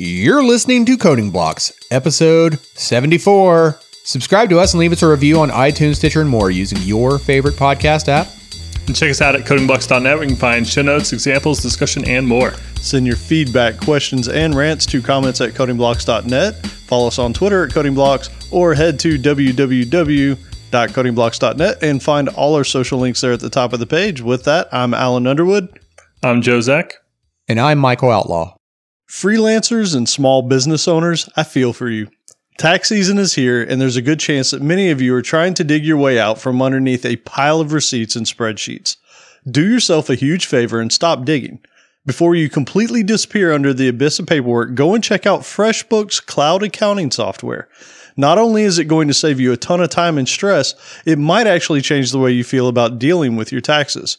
You're listening to Coding Blocks, episode 74. Subscribe to us and leave us a review on iTunes, Stitcher, and more using your favorite podcast app. And check us out at codingblocks.net where you can find show notes, examples, discussion, and more. Send your feedback, questions, and rants to comments at codingblocks.net. Follow us on Twitter at codingblocks or head to www.codingblocks.net and find all our social links there at the top of the page. With that, I'm Alan Underwood. I'm Joe Zack. And I'm Michael Outlaw. Freelancers and small business owners, I feel for you. Tax season is here, and there's a good chance that many of you are trying to dig your way out from underneath a pile of receipts and spreadsheets. Do yourself a huge favor and stop digging. Before you completely disappear under the abyss of paperwork, go and check out FreshBooks cloud accounting software. Not only is it going to save you a ton of time and stress, it might actually change the way you feel about dealing with your taxes.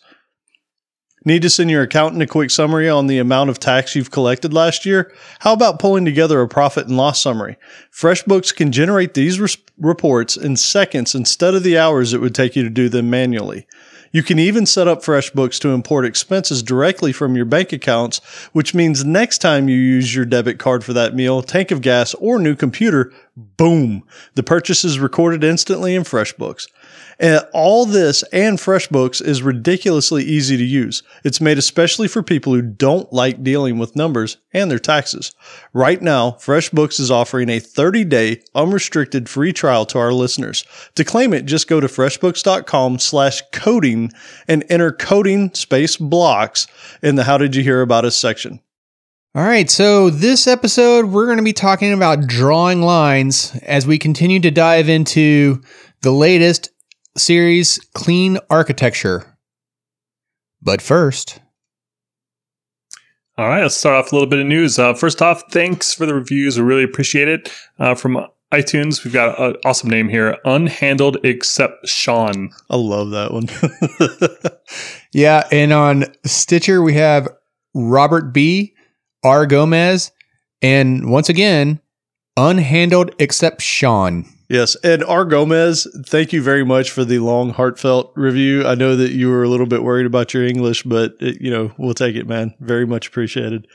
Need to send your accountant a quick summary on the amount of tax you've collected last year? How about pulling together a profit and loss summary? FreshBooks can generate these res- reports in seconds instead of the hours it would take you to do them manually. You can even set up FreshBooks to import expenses directly from your bank accounts, which means next time you use your debit card for that meal, tank of gas, or new computer, boom, the purchase is recorded instantly in FreshBooks. And all this and FreshBooks is ridiculously easy to use. It's made especially for people who don't like dealing with numbers and their taxes. Right now, FreshBooks is offering a 30-day unrestricted free trial to our listeners. To claim it, just go to freshbooks.com slash coding and enter coding space blocks in the how did you hear about us section. All right, so this episode, we're going to be talking about drawing lines as we continue to dive into the latest series, Clean Architecture. But first, All right, let's start off a little bit of news. Uh, first off, thanks for the reviews. We really appreciate it. Uh, from iTunes, we've got an awesome name here Unhandled Except Sean. I love that one. yeah, and on Stitcher, we have Robert B., R. Gomez, and once again, Unhandled Except Sean. Yes. And R. Gomez, thank you very much for the long, heartfelt review. I know that you were a little bit worried about your English, but it, you know, we'll take it, man. Very much appreciated.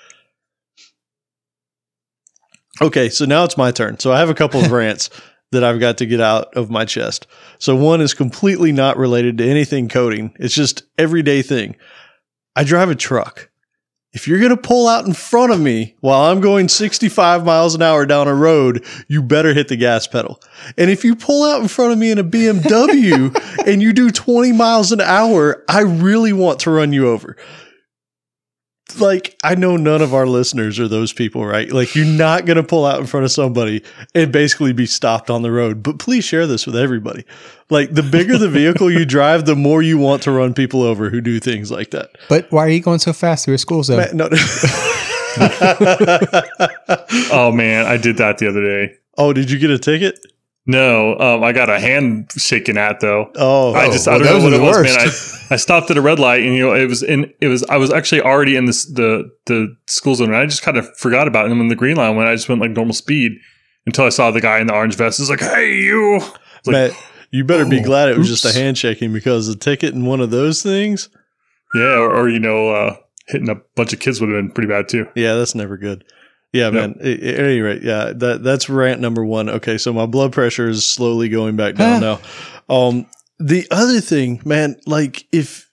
Okay. So now it's my turn. So I have a couple of rants that I've got to get out of my chest. So one is completely not related to anything coding. It's just everyday thing. I drive a truck if you're going to pull out in front of me while I'm going 65 miles an hour down a road, you better hit the gas pedal. And if you pull out in front of me in a BMW and you do 20 miles an hour, I really want to run you over. Like, I know none of our listeners are those people, right? Like, you're not going to pull out in front of somebody and basically be stopped on the road. But please share this with everybody. Like, the bigger the vehicle you drive, the more you want to run people over who do things like that. But why are you going so fast through a school zone? Man, no. oh, man, I did that the other day. Oh, did you get a ticket? No, um, I got a hand shaken at though. Oh, I just well, I don't know what it the was, worst. man. I, I stopped at a red light, and you know it was in it was I was actually already in this the the school zone, and I just kind of forgot about it. And when the green line went, I just went like normal speed until I saw the guy in the orange vest. It's like, hey, you. Like, Man, you better be oh, glad it was just oops. a handshaking because a ticket and one of those things, yeah, or, or you know, uh, hitting a bunch of kids would have been pretty bad too. yeah, that's never good. Yeah, man. At at any rate, yeah, that that's rant number one. Okay, so my blood pressure is slowly going back down now. Um, the other thing, man, like if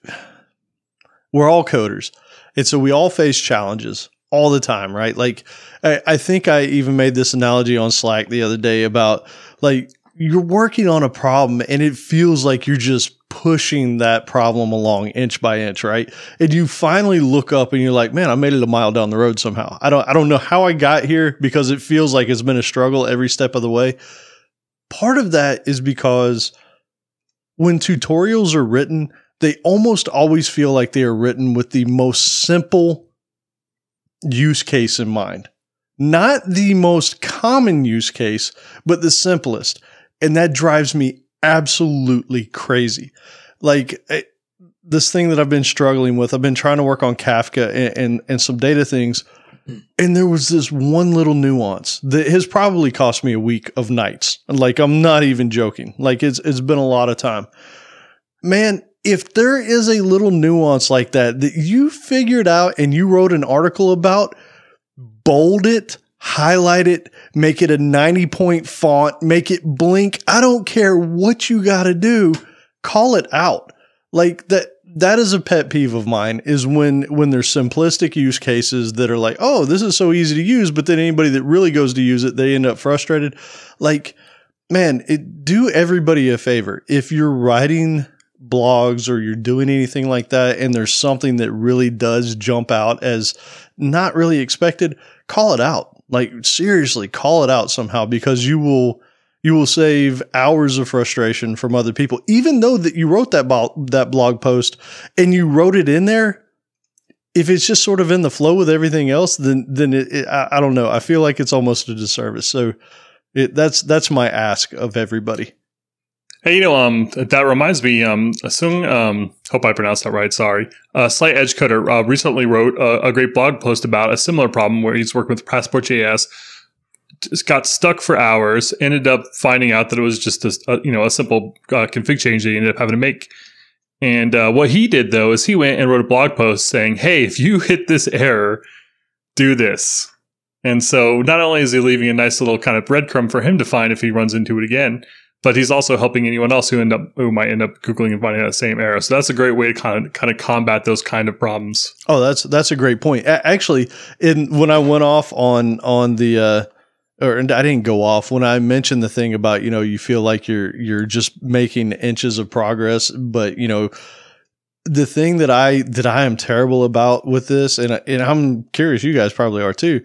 we're all coders, and so we all face challenges all the time, right? Like I, I think I even made this analogy on Slack the other day about like you're working on a problem and it feels like you're just pushing that problem along inch by inch, right? And you finally look up and you're like, man, I made it a mile down the road somehow. I don't I don't know how I got here because it feels like it's been a struggle every step of the way. Part of that is because when tutorials are written, they almost always feel like they are written with the most simple use case in mind. Not the most common use case, but the simplest. And that drives me absolutely crazy. Like eh, this thing that I've been struggling with, I've been trying to work on Kafka and, and, and some data things. And there was this one little nuance that has probably cost me a week of nights. Like I'm not even joking. Like it's it's been a lot of time. Man, if there is a little nuance like that that you figured out and you wrote an article about, bold it, highlight it, make it a 90 point font, make it blink. I don't care what you got to do. Call it out. Like that that is a pet peeve of mine is when when there's simplistic use cases that are like, "Oh, this is so easy to use," but then anybody that really goes to use it, they end up frustrated. Like, man, it, do everybody a favor. If you're writing blogs or you're doing anything like that and there's something that really does jump out as not really expected, call it out. Like seriously, call it out somehow because you will you will save hours of frustration from other people. Even though that you wrote that bo- that blog post and you wrote it in there, if it's just sort of in the flow with everything else, then then it, it, I, I don't know. I feel like it's almost a disservice. So it, that's that's my ask of everybody. Hey, you know, um, that reminds me. Um, Sung, um, hope I pronounced that right. Sorry. Uh, Slight Edge Cutter uh, recently wrote a, a, great blog post about a similar problem where he's working with Passport.js, got stuck for hours, ended up finding out that it was just a, a you know a simple uh, config change that he ended up having to make. And uh, what he did though is he went and wrote a blog post saying, "Hey, if you hit this error, do this." And so not only is he leaving a nice little kind of breadcrumb for him to find if he runs into it again but he's also helping anyone else who end up who might end up googling and finding that same error. So that's a great way to kind of kind of combat those kind of problems. Oh, that's that's a great point. A- actually, in when I went off on on the uh, or I didn't go off when I mentioned the thing about you know you feel like you're you're just making inches of progress, but you know the thing that I that I am terrible about with this, and and I'm curious, you guys probably are too,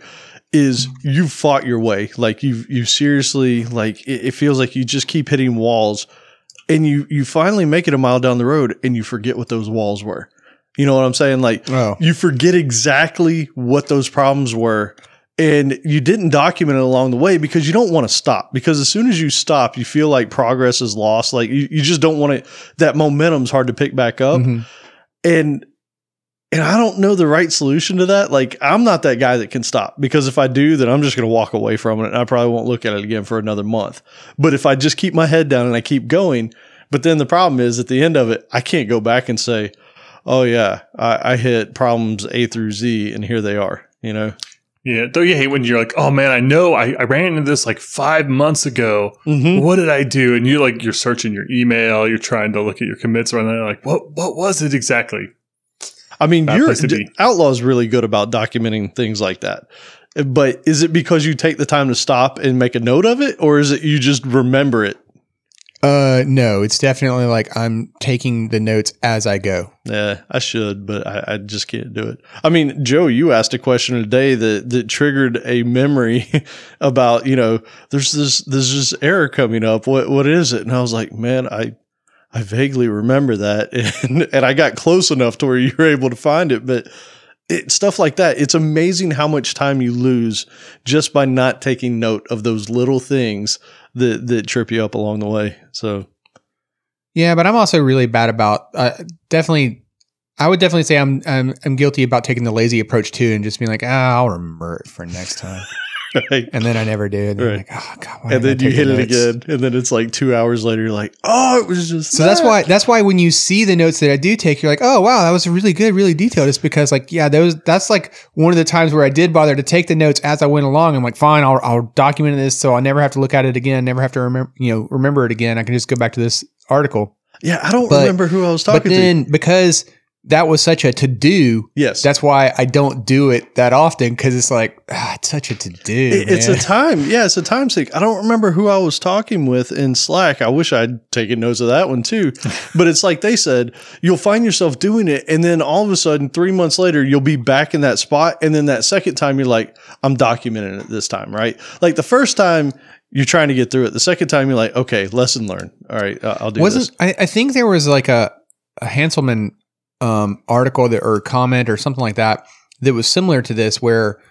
is you've fought your way. Like you've you seriously like it, it, feels like you just keep hitting walls and you you finally make it a mile down the road and you forget what those walls were. You know what I'm saying? Like oh. you forget exactly what those problems were and you didn't document it along the way because you don't want to stop because as soon as you stop you feel like progress is lost like you, you just don't want it that momentum's hard to pick back up mm-hmm. and and I don't know the right solution to that. Like, I'm not that guy that can stop because if I do, then I'm just going to walk away from it and I probably won't look at it again for another month. But if I just keep my head down and I keep going, but then the problem is at the end of it, I can't go back and say, oh, yeah, I, I hit problems A through Z and here they are, you know? Yeah, don't you hate when you're like, oh man, I know I, I ran into this like five months ago. Mm-hmm. What did I do? And you like you're searching your email, you're trying to look at your commits, and they're like, what what was it exactly? I mean, you're Outlaw's really good about documenting things like that. But is it because you take the time to stop and make a note of it, or is it you just remember it? Uh, no, it's definitely like I'm taking the notes as I go. Yeah, I should, but I, I just can't do it. I mean, Joe, you asked a question today that that triggered a memory about you know there's this there's this error coming up. What what is it? And I was like, man, I I vaguely remember that, and and I got close enough to where you were able to find it, but. It, stuff like that. It's amazing how much time you lose just by not taking note of those little things that that trip you up along the way. So, yeah, but I'm also really bad about uh, definitely. I would definitely say I'm, I'm I'm guilty about taking the lazy approach too, and just being like, ah, I'll remember it for next time. right. And then I never did. And, right. like, oh, God, and then you hit it again, and then it's like two hours later. You're like, oh, it was just. So that. that's why that's why when you see the notes that I do take, you're like, oh wow, that was really good, really detailed. It's because like yeah, those that's like one of the times where I did bother to take the notes as I went along. I'm like, fine, I'll I'll document this so I'll never have to look at it again, never have to remember you know remember it again. I can just go back to this article. Yeah, I don't but, remember who I was talking but then, to. Because that was such a to do. Yes. That's why I don't do it that often because it's like, ah, it's such a to do. It, it's a time. Yeah, it's a time sink. I don't remember who I was talking with in Slack. I wish I'd taken notes of that one too. but it's like they said, you'll find yourself doing it. And then all of a sudden, three months later, you'll be back in that spot. And then that second time, you're like, I'm documenting it this time, right? Like the first time, you're trying to get through it. The second time, you're like, okay, lesson learned. All right, I'll do Wasn't, this. I, I think there was like a, a Hanselman um, article that, or comment or something like that that was similar to this, where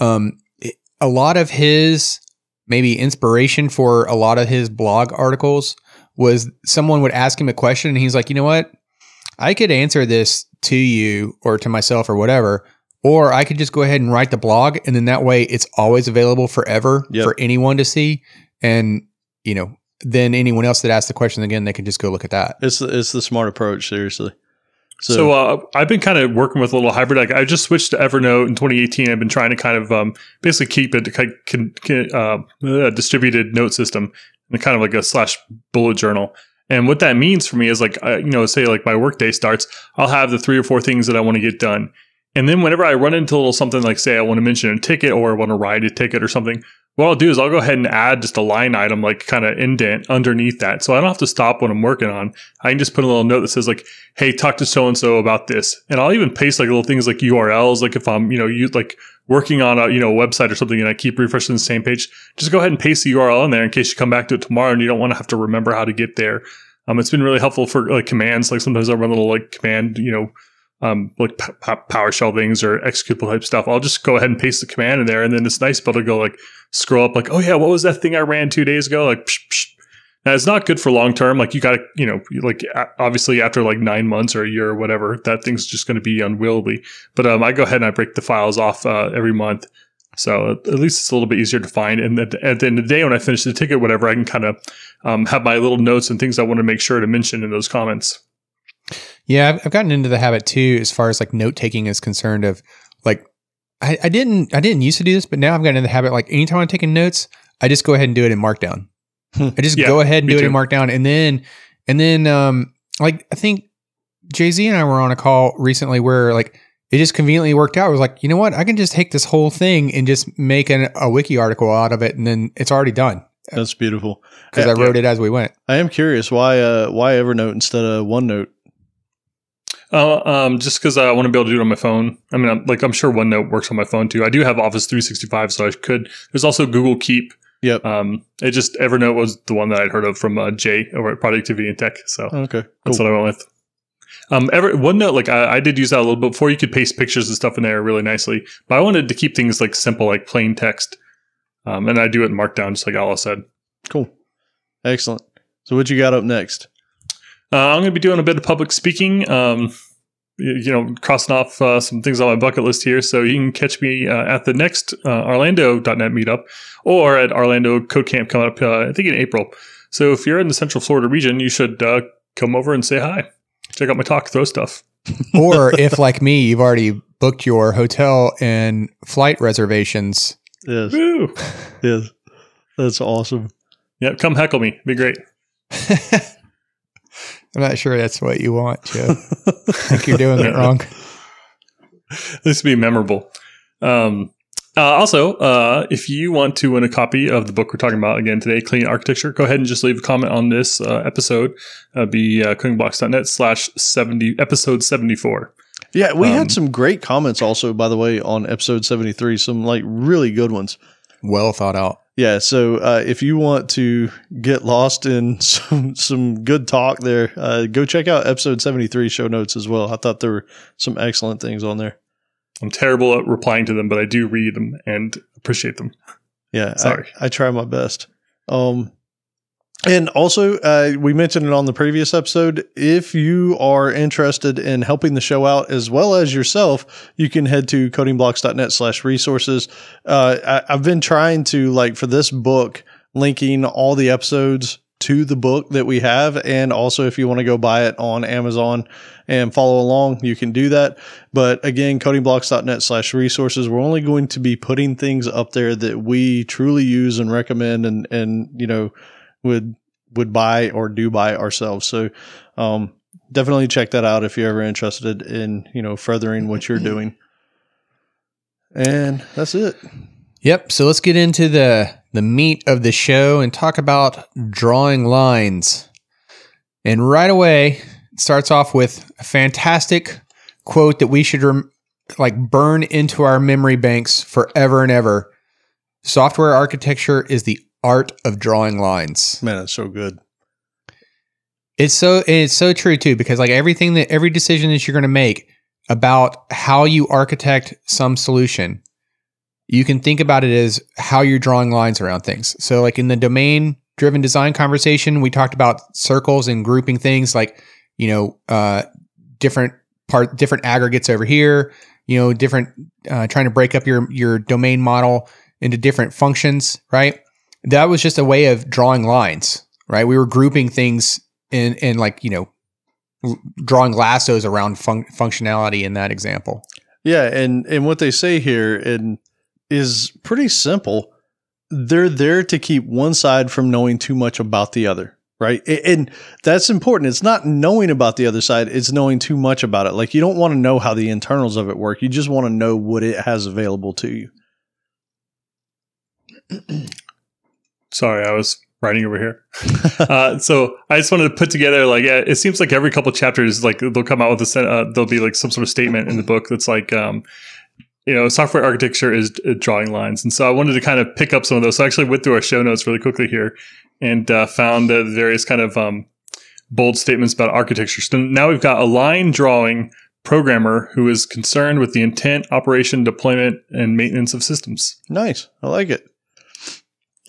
um, it, a lot of his maybe inspiration for a lot of his blog articles was someone would ask him a question and he's like, you know what? I could answer this to you or to myself or whatever, or I could just go ahead and write the blog and then that way it's always available forever yep. for anyone to see. And, you know, then anyone else that asks the question again, they can just go look at that. It's the, it's the smart approach, seriously. So, uh, I've been kind of working with a little hybrid. Like I just switched to Evernote in 2018. I've been trying to kind of um, basically keep it uh, a distributed note system and kind of like a slash bullet journal. And what that means for me is like, uh, you know, say like my workday starts, I'll have the three or four things that I want to get done. And then whenever I run into a little something like, say, I want to mention a ticket or I want to write a ticket or something, what I'll do is I'll go ahead and add just a line item, like kind of indent underneath that. So I don't have to stop what I'm working on. I can just put a little note that says like, Hey, talk to so and so about this. And I'll even paste like little things like URLs. Like if I'm, you know, you like working on a, you know, a website or something and I keep refreshing the same page, just go ahead and paste the URL in there in case you come back to it tomorrow and you don't want to have to remember how to get there. Um, it's been really helpful for like commands. Like sometimes I run a little like command, you know, um, like p- p- PowerShell things or executable type stuff. I'll just go ahead and paste the command in there, and then it's nice to be able to go like scroll up, like, oh yeah, what was that thing I ran two days ago? Like, psh, psh. now it's not good for long term. Like you got to, you know, like obviously after like nine months or a year or whatever, that thing's just going to be unwieldy. But um, I go ahead and I break the files off uh, every month. So at least it's a little bit easier to find. And at, the end of the day, when I finish the ticket, whatever, I can kind of um, have my little notes and things I want to make sure to mention in those comments. Yeah, I've, I've gotten into the habit too, as far as like note taking is concerned. Of like, I, I didn't, I didn't used to do this, but now I've gotten into the habit. Like, anytime I'm taking notes, I just go ahead and do it in Markdown. I just Yeah, go ahead and do it in Markdown, and then, and then, um, like I think Jay Z and I were on a call recently where like it just conveniently worked out. It was like, you know what, I can just take this whole thing and just make an, a wiki article out of it, and then it's already done That's beautiful. because Yeah, I wrote it as we went. I am curious why uh, why Evernote instead of OneNote. Uh, um, just because I want to be able to do it on my phone. I mean, I'm, like I'm sure OneNote works on my phone too. I do have Office 365, so I could. There's also Google Keep. Yep. Um, it just Evernote was the one that I'd heard of from uh, Jay over at Productivity and Tech. So Okay, that's what I went with. Um, ever OneNote, like I, I did use that a little bit before. You could paste pictures and stuff in there really nicely, but I wanted to keep things like simple, like plain text. Um, and I do it in Markdown, just like Alice said. cool, excellent. So what you got up next? Uh, I'm going to be doing a bit of public speaking. Um, y- you know, crossing off uh, some things on my bucket list here. So you can catch me uh, at the next uh, Orlando.net meetup or at Orlando Code Camp coming up, uh, I think in April. So if you're in the Central Florida region, you should uh, come over and say hi. Check out my talk, throw stuff. or if like me, you've already booked your hotel and flight reservations. Yes, Woo! yes, that's awesome. Yeah, come heckle me. Be great. I'm not sure that's what you want, Joe. I think you're doing it wrong. this would be memorable. Um, uh, also, uh, if you want to win a copy of the book we're talking about again today, Clean Architecture, go ahead and just leave a comment on this uh, episode. Uh, be uh, codingblocks.net slash 70, episode 74. Yeah, we Um, had some great comments also, by the way, on episode seventy three. Some like really good ones. Well thought out. Yeah, so uh, if you want to get lost in some some good talk there, uh, go check out episode seventy three show notes as well. I thought there were some excellent things on there. I'm terrible at replying to them, but I do read them and appreciate them. Yeah, I- Sorry. I, try my best. Um, and also, uh, we mentioned it on the previous episode. If you are interested in helping the show out as well as yourself, you can head to codingblocks.net slash resources. Uh, I, I've been trying to like for this book, linking all the episodes to the book that we have. And also, if you want to go buy it on Amazon and follow along, you can do that. But again, codingblocks.net slash resources. We're only going to be putting things up there that we truly use and recommend and, and, you know, would, would buy or do buy ourselves. So, um, definitely check that out if you're ever interested in, you know, furthering what you're doing. And that's it. Yep. So let's get into the the meat of the show and talk about drawing lines. And right away, it starts off with a fantastic quote that we should rem- like burn into our memory banks forever and ever. Software architecture is the art of drawing lines. Man, it's so good. It's so it's so true too because like everything that every decision that you're going to make about how you architect some solution, you can think about it as how you're drawing lines around things. So like in the domain driven design conversation, we talked about circles and grouping things like, you know, uh different part different aggregates over here, you know, different uh trying to break up your your domain model into different functions, right? That was just a way of drawing lines, right? We were grouping things in in like you know drawing lassos around fun- functionality in that example. Yeah, and and what they say here and is pretty simple. They're there to keep one side from knowing too much about the other, right? And that's important. It's not knowing about the other side, it's knowing too much about it. Like you don't want to know how the internals of it work. You just want to know what it has available to you. Sorry, I was writing over here. uh, so I just wanted to put together like yeah, it seems like every couple chapters like they'll come out with a uh, there'll be like some sort of statement in the book that's like um, you know software architecture is uh, drawing lines, and so I wanted to kind of pick up some of those. So I actually went through our show notes really quickly here and uh, found uh, various kind of um, bold statements about architecture. So now we've got a line drawing programmer who is concerned with the intent, operation, deployment, and maintenance of systems. Nice. I like it.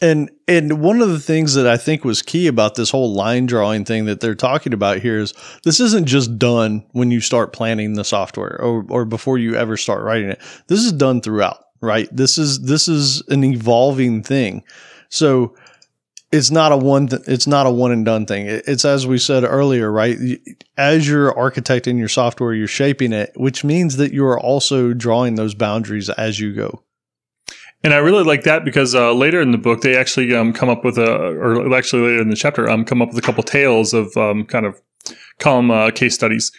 And and one of the things that I think was key about this whole line drawing thing that they're talking about here is this isn't just done when you start planning the software or or before you ever start writing it. This is done throughout, right? This is this is an evolving thing. So it's not a one th- it's not a one and done thing. It's as we said earlier, right? As you're architecting your software, you're shaping it, which means that you are also drawing those boundaries as you go. And I really like that because uh, later in the book, they actually um, come up with a, or actually later in the chapter, um, come up with a couple tales of um, kind of column uh, case studies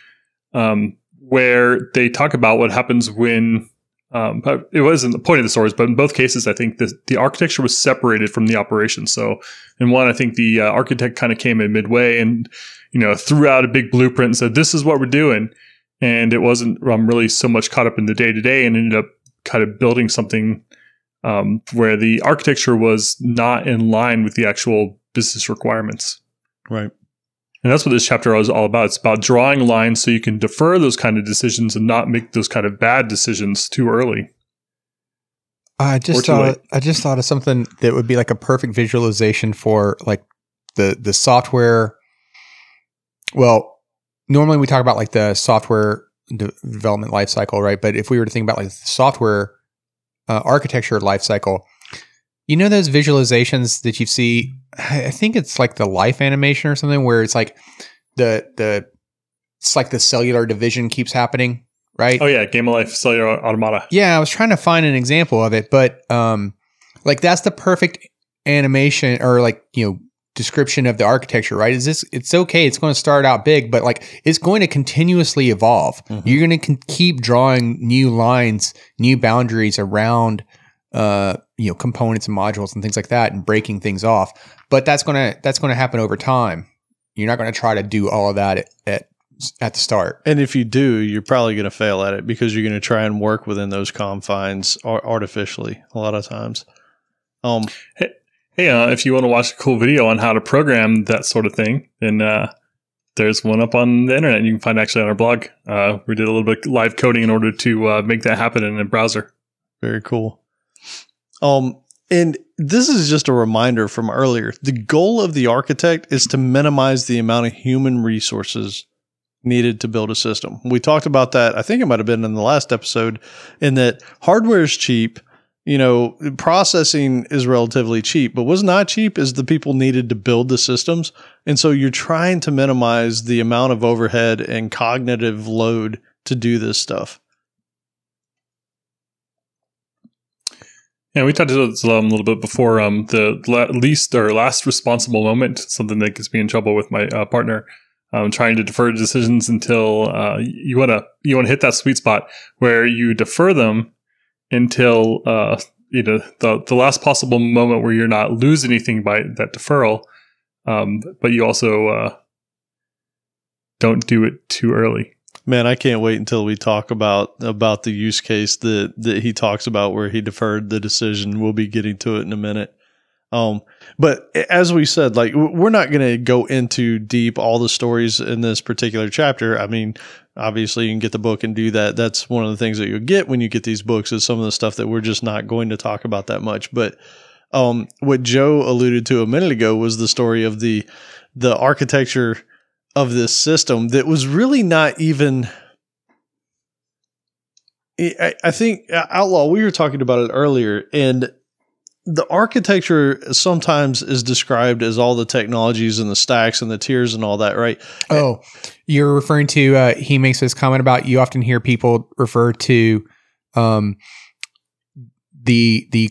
um, where they talk about what happens when. Um, it wasn't the point of the stories, but in both cases, I think the, the architecture was separated from the operation. So, in one, I think the uh, architect kind of came in midway and, you know, threw out a big blueprint and said, "This is what we're doing," and it wasn't um, really so much caught up in the day to day, and ended up kind of building something um, where the architecture was not in line with the actual business requirements. Right. And that's what this chapter is all about. It's about drawing lines so you can defer those kind of decisions and not make those kind of bad decisions too early. I just thought late. I just thought of something that would be like a perfect visualization for like the the software. Well, normally we talk about like the software de- development lifecycle, right? But if we were to think about like the software uh, architecture lifecycle, you know those visualizations that you see. I I think it's like the life animation or something where it's like the the it's like the cellular division keeps happening, right? Oh yeah, Game of Life Cellular Automata. Yeah, I was trying to find an example of it, but um, like that's the perfect animation or like you know description of the architecture, right? Is this? It's okay. It's going to start out big, but like it's going to continuously evolve. Mhm. You're going to con- keep drawing new lines, new boundaries around, uh, you know, components and modules and things like that, and breaking things off. But that's gonna that's going to happen over time. You're not going to try to do all of that at, at at the start. And if you do, you're probably going to fail at it because you're going to try and work within those confines artificially a lot of times. Um, Hey, uh, if you want to watch a cool video on how to program that sort of thing, then uh, there's one up on the internet. You can find actually on our blog. Uh, we did a little bit of live coding in order to uh, make that happen in a browser. very cool. Um, and this is just a reminder from earlier. The goal of the architect is to minimize the amount of human resources needed to build a system. We talked about that. I think it might have been in the last episode in that hardware is cheap. You know, processing is relatively cheap, but what's not cheap is the people needed to build the systems. And so you're trying to minimize the amount of overhead and cognitive load to do this stuff. Yeah, we talked about this um, a little bit before. Um, the least or last responsible moment, something that gets me in trouble with my uh, partner. Um, trying to defer decisions until uh, you want to you want to hit that sweet spot where you defer them until uh, you know the the last possible moment where you're not lose anything by that deferral, um, but you also uh, don't do it too early. Man, I can't wait until we talk about about the use case that that he talks about where he deferred the decision. We'll be getting to it in a minute. Um, but as we said, like we're not going to go into deep all the stories in this particular chapter. I mean, obviously you can get the book and do that. That's one of the things that you'll get when you get these books is some of the stuff that we're just not going to talk about that much. But um, what Joe alluded to a minute ago was the story of the the architecture of this system that was really not even. I, I think uh, outlaw. We were talking about it earlier, and the architecture sometimes is described as all the technologies and the stacks and the tiers and all that, right? Oh, you're referring to, uh, he makes this comment about you often hear people refer to um, the, the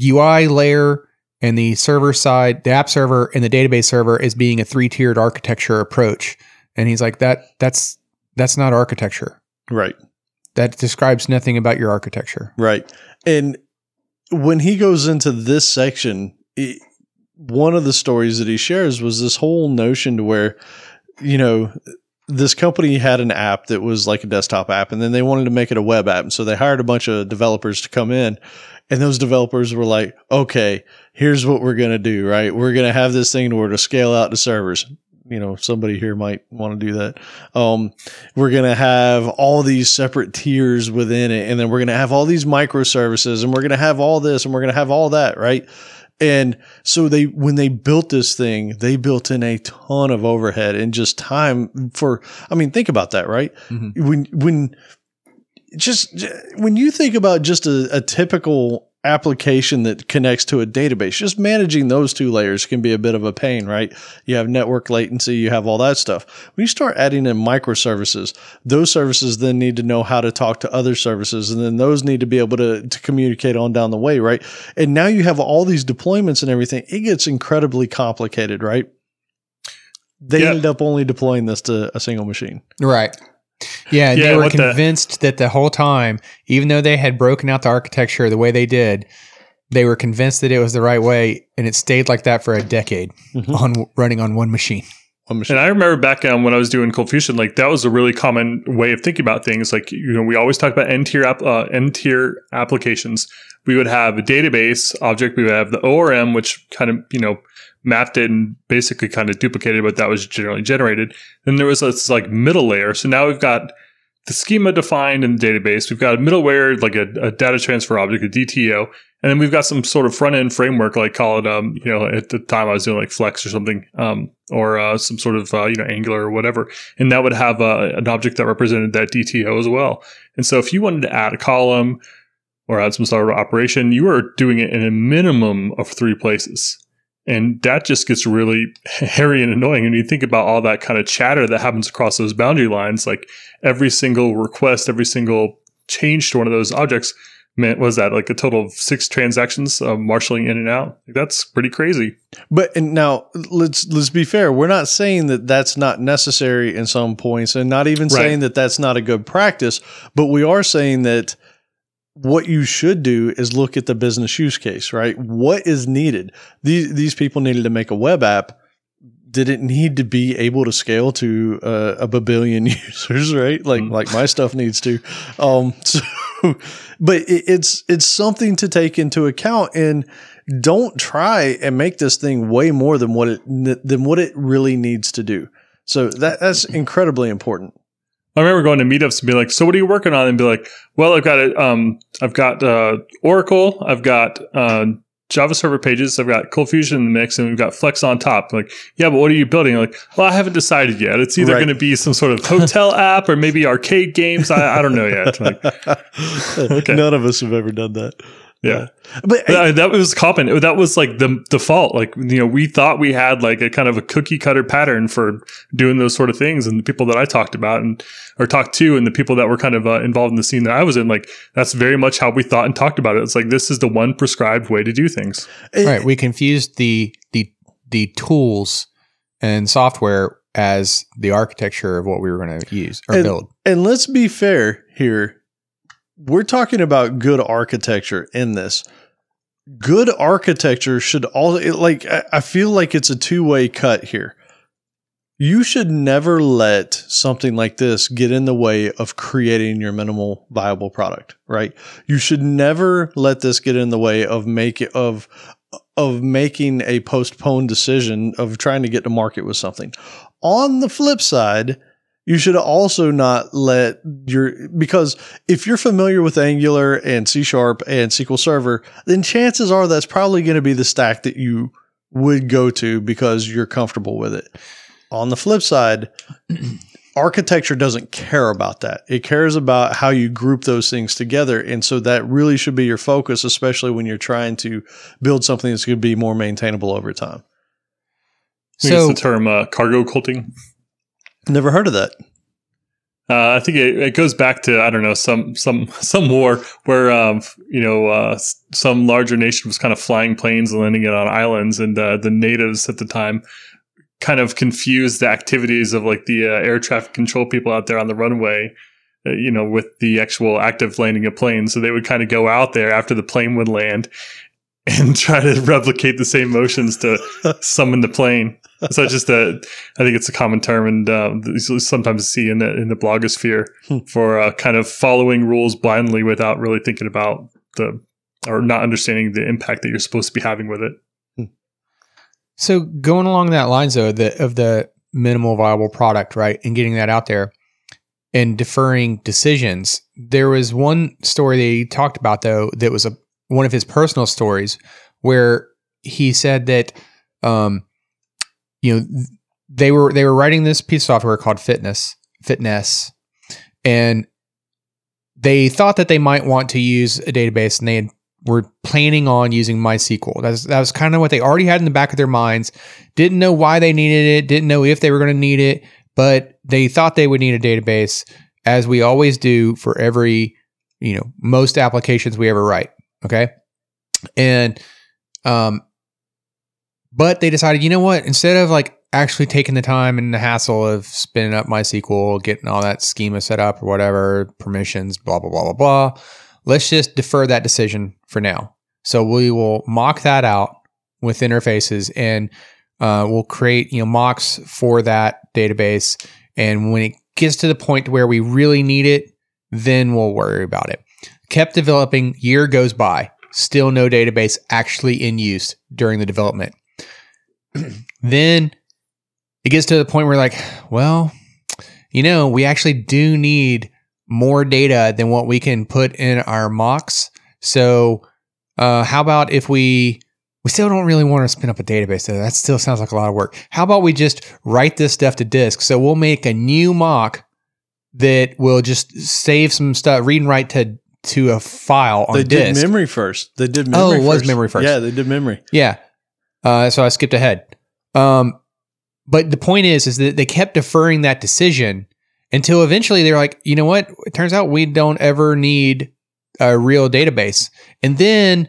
UI layer and the server side, the app server and the database server as being a three tiered architecture approach. And he's like, that, that's, that's not architecture. Right. That describes nothing about your architecture. Right. And when he goes into this section, it, one of the stories that he shares was this whole notion to where, you know, this company had an app that was like a desktop app and then they wanted to make it a web app. And so they hired a bunch of developers to come in and those developers were like, okay, here's what we're going to do, right? We're going to have this thing where to scale out to servers you know somebody here might want to do that. Um, we're going to have all these separate tiers within it and then we're going to have all these microservices and we're going to have all this and we're going to have all that right? And so they when they built this thing they built in a ton of overhead and just time for i mean think about that right? Mhm. when when just when you think about just a, a typical application that connects to a database, just managing those two layers can be a bit of a pain, right? You have network latency, you have all that stuff. When you start adding in microservices, those services then need to know how to talk to other services, and then those need to be able to, to communicate on down the way, right? And now you have all these deployments and everything. It gets incredibly complicated, right? They Yeah. ended up only deploying this to a single machine. Right. Yeah, Yeah, they were what the- convinced that the whole time, even though they had broken out the architecture the way they did, they were convinced that it was the right way, and it stayed like that for a decade Mhm. on running on one machine. One machine. And I remember back um, when I was doing Cold Fusion, like that was a really common way of thinking about things. Like you know, we always talk about n tier app, uh, n tier applications. We would have a database object. We would have the ORM, which kind of you know mapped it and basically kind of duplicated what that was generally generated. Then there was this like middle layer. So now we've got the schema defined in the database. We've got a middleware, like a, a data transfer object, a DTO, and then we've got some sort of front end framework, like call it, um, you know, at the time I was doing like Flex or something, um, or uh, some sort of uh, you know Angular or whatever, and that would have uh, an object that represented that DTO as well. And so if you wanted to add a column or add some sort of operation, you are doing it in a minimum of three places. And that just gets really hairy and annoying. And you think about all that kind of chatter that happens across those boundary lines, like every single request, every single change to one of those objects meant was that like a total of six transactions uh, marshaling in and out. That's pretty crazy. But and now let's let's be fair. We're not saying that that's not necessary in some points, and not even Right. saying that that's not a good practice. But we are saying that what you should do is look at the business use case, right? What is needed? These these people needed to make a web app. Did it need to be able to scale to uh, a babillion users, right? Like Mhm. like my stuff needs to. Um, so, but it, it's it's something to take into account and don't try and make this thing way more than what it than what it really needs to do. So that that's incredibly important. I remember going to meetups and be like, "So what are you working on?" And be like, "Well, I've got it. Um, I've got uh, Oracle. I've got uh, Java Server Pages. I've got Cold Fusion in the mix, and we've got Flex on top." Like, yeah, but what are you building? like, well, I haven't decided yet. It's either Right. going to be some sort of hotel app or maybe arcade games. I, I don't know yet. Like, Okay. None of us have ever done that. Yeah. But But, uh, that was common. That was like the default. Like you know, we thought we had like a kind of a cookie cutter pattern for doing those sort of things. And the people that I talked about and or talked to, and the people that were kind of uh, involved in the scene that I was in, like that's very much how we thought and talked about it. It's like this is the one prescribed way to do things. right. We confused the the the tools and software as the architecture of what we were going to use or And- build. And let's be fair here. We're talking about good architecture in this. Good architecture should all like I I feel like it's a two-way cut here. You should never let something like this get in the way of creating your minimal viable product, right? You should never let this get in the way of make of of making a postponed decision of trying to get to market with something. On the flip side, you should also not let your because if you're familiar with Angular and C Sharp and SQL Server, then chances are that's probably going to be the stack that you would go to because you're comfortable with it. On the flip side, architecture doesn't care about that. It cares about how you group those things together. And so that really should be your focus, especially when you're trying to build something that's going to be more maintainable over time. I think So it's the term uh, cargo culting. Never heard of that. Uh, I think it, it goes back to I don't know some some some war where um, you know uh, some larger nation was kind of flying planes and landing it on islands, and uh, the natives at the time kind of confused the activities of like the uh, air traffic control people out there on the runway. uh, You know, with the actual active landing of planes, so they would kind of go out there after the plane would land and try to replicate the same motions to summon the plane. So it's just a, I think it's a common term, and uh, sometimes see in the in the blogosphere Hmm. for uh, kind of following rules blindly without really thinking about the or not understanding the impact that you're supposed to be having with it. So going along that lines though, the of the minimal viable product, right, and getting that out there and deferring decisions. There was one story they talked about though that was a one of his personal stories where he said that um you know they were they were writing this piece of software called FitNesse FitNesse and they thought that they might want to use a database and they had were planning on using MySQL. That was kind of what they already had in the back of their minds. Didn't know why they needed it, didn't know if they were going to need it, but they thought they would need a database as we always do for every, you know, most applications we ever write, okay? And um but they decided, you know what, instead of like actually taking the time and the hassle of spinning up MySQL, getting all that schema set up or whatever, permissions, blah blah blah blah blah, let's just defer that decision for now. So we will mock that out with interfaces and uh, we'll create you know mocks for that database. And when it gets to the point where we really need it, then we'll worry about it. Kept developing, year goes by, still no database actually in use during the development. then it gets to the point where like, well, you know, we actually do need more data than what we can put in our mocks. So, uh, how about if we we still don't really want to spin up a database though. That still sounds like a lot of work. How about we just write this stuff to disk? So we'll make a new mock that will just save some stuff, read and write to to a file on they disk. did memory first. They did Oh, memory it was first. memory first. Yeah, they did memory. Yeah. Uh, so I skipped ahead. Um, but the point is, is that they kept deferring that decision until eventually they're like, you know what? It turns out we don't ever need a real database. And then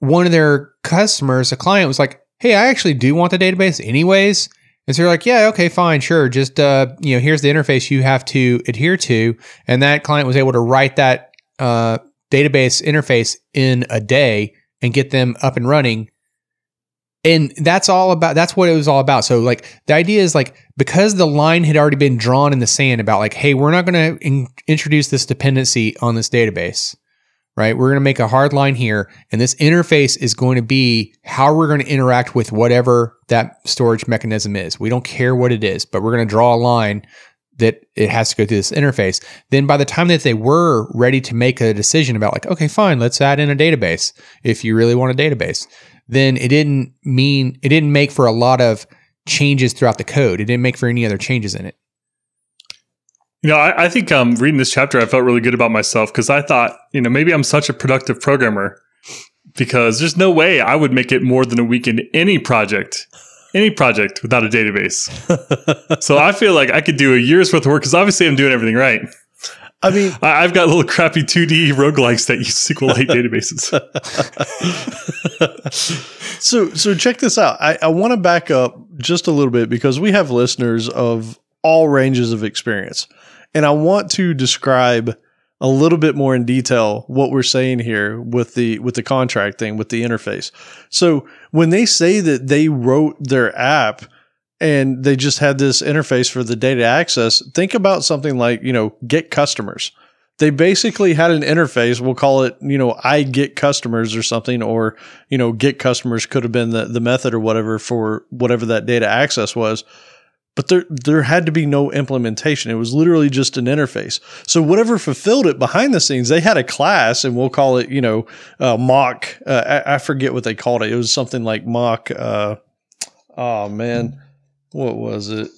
one of their customers, a client, was like, hey, I actually do want the database anyways. And so they're like, yeah, okay, fine, sure. Just uh, you know, here's the interface you have to adhere to. And that client was able to write that uh, database interface in a day and get them up and running. And that's all about that's what it was all about. So like the idea is like because the line had already been drawn in the sand about like hey we're not going to in- introduce this dependency on this database right? We're going to make a hard line here and this interface is going to be how we're going to interact with whatever that storage mechanism is. We don't care what it is but we're going to draw a line that it has to go through this interface then by the time that they were ready to make a decision about like okay fine let's add in a database if you really want a database then it didn't mean it didn't make for a lot of changes throughout the code. It didn't make for any other changes in it. You know, I, I think um, reading this chapter, I felt really good about myself because I thought, you know, maybe I'm such a productive programmer because there's no way I would make it more than a week in any project, any project without a database. so I feel like I could do a year's worth of work because obviously I'm doing everything right. I mean, I, I've got little crappy 2D roguelikes that use SQLite databases. so so check this out. I, I want to back up just a little bit because we have listeners of all ranges of experience. And I want to describe a little bit more in detail what we're saying here with the with the contract thing with the interface. So when they say that they wrote their app and they just had this interface for the data access, think about something like, you know, get customers they basically had an interface. We'll call it, you know, I get customers or something, or, you know, get customers could have been the, the method or whatever for whatever that data access was. But there, there had to be no implementation. It was literally just an interface. So whatever fulfilled it behind the scenes, they had a class, and we'll call it, you know, uh, mock. Uh, I, I forget what they called it. It was something like mock. Uh, oh man, what was it?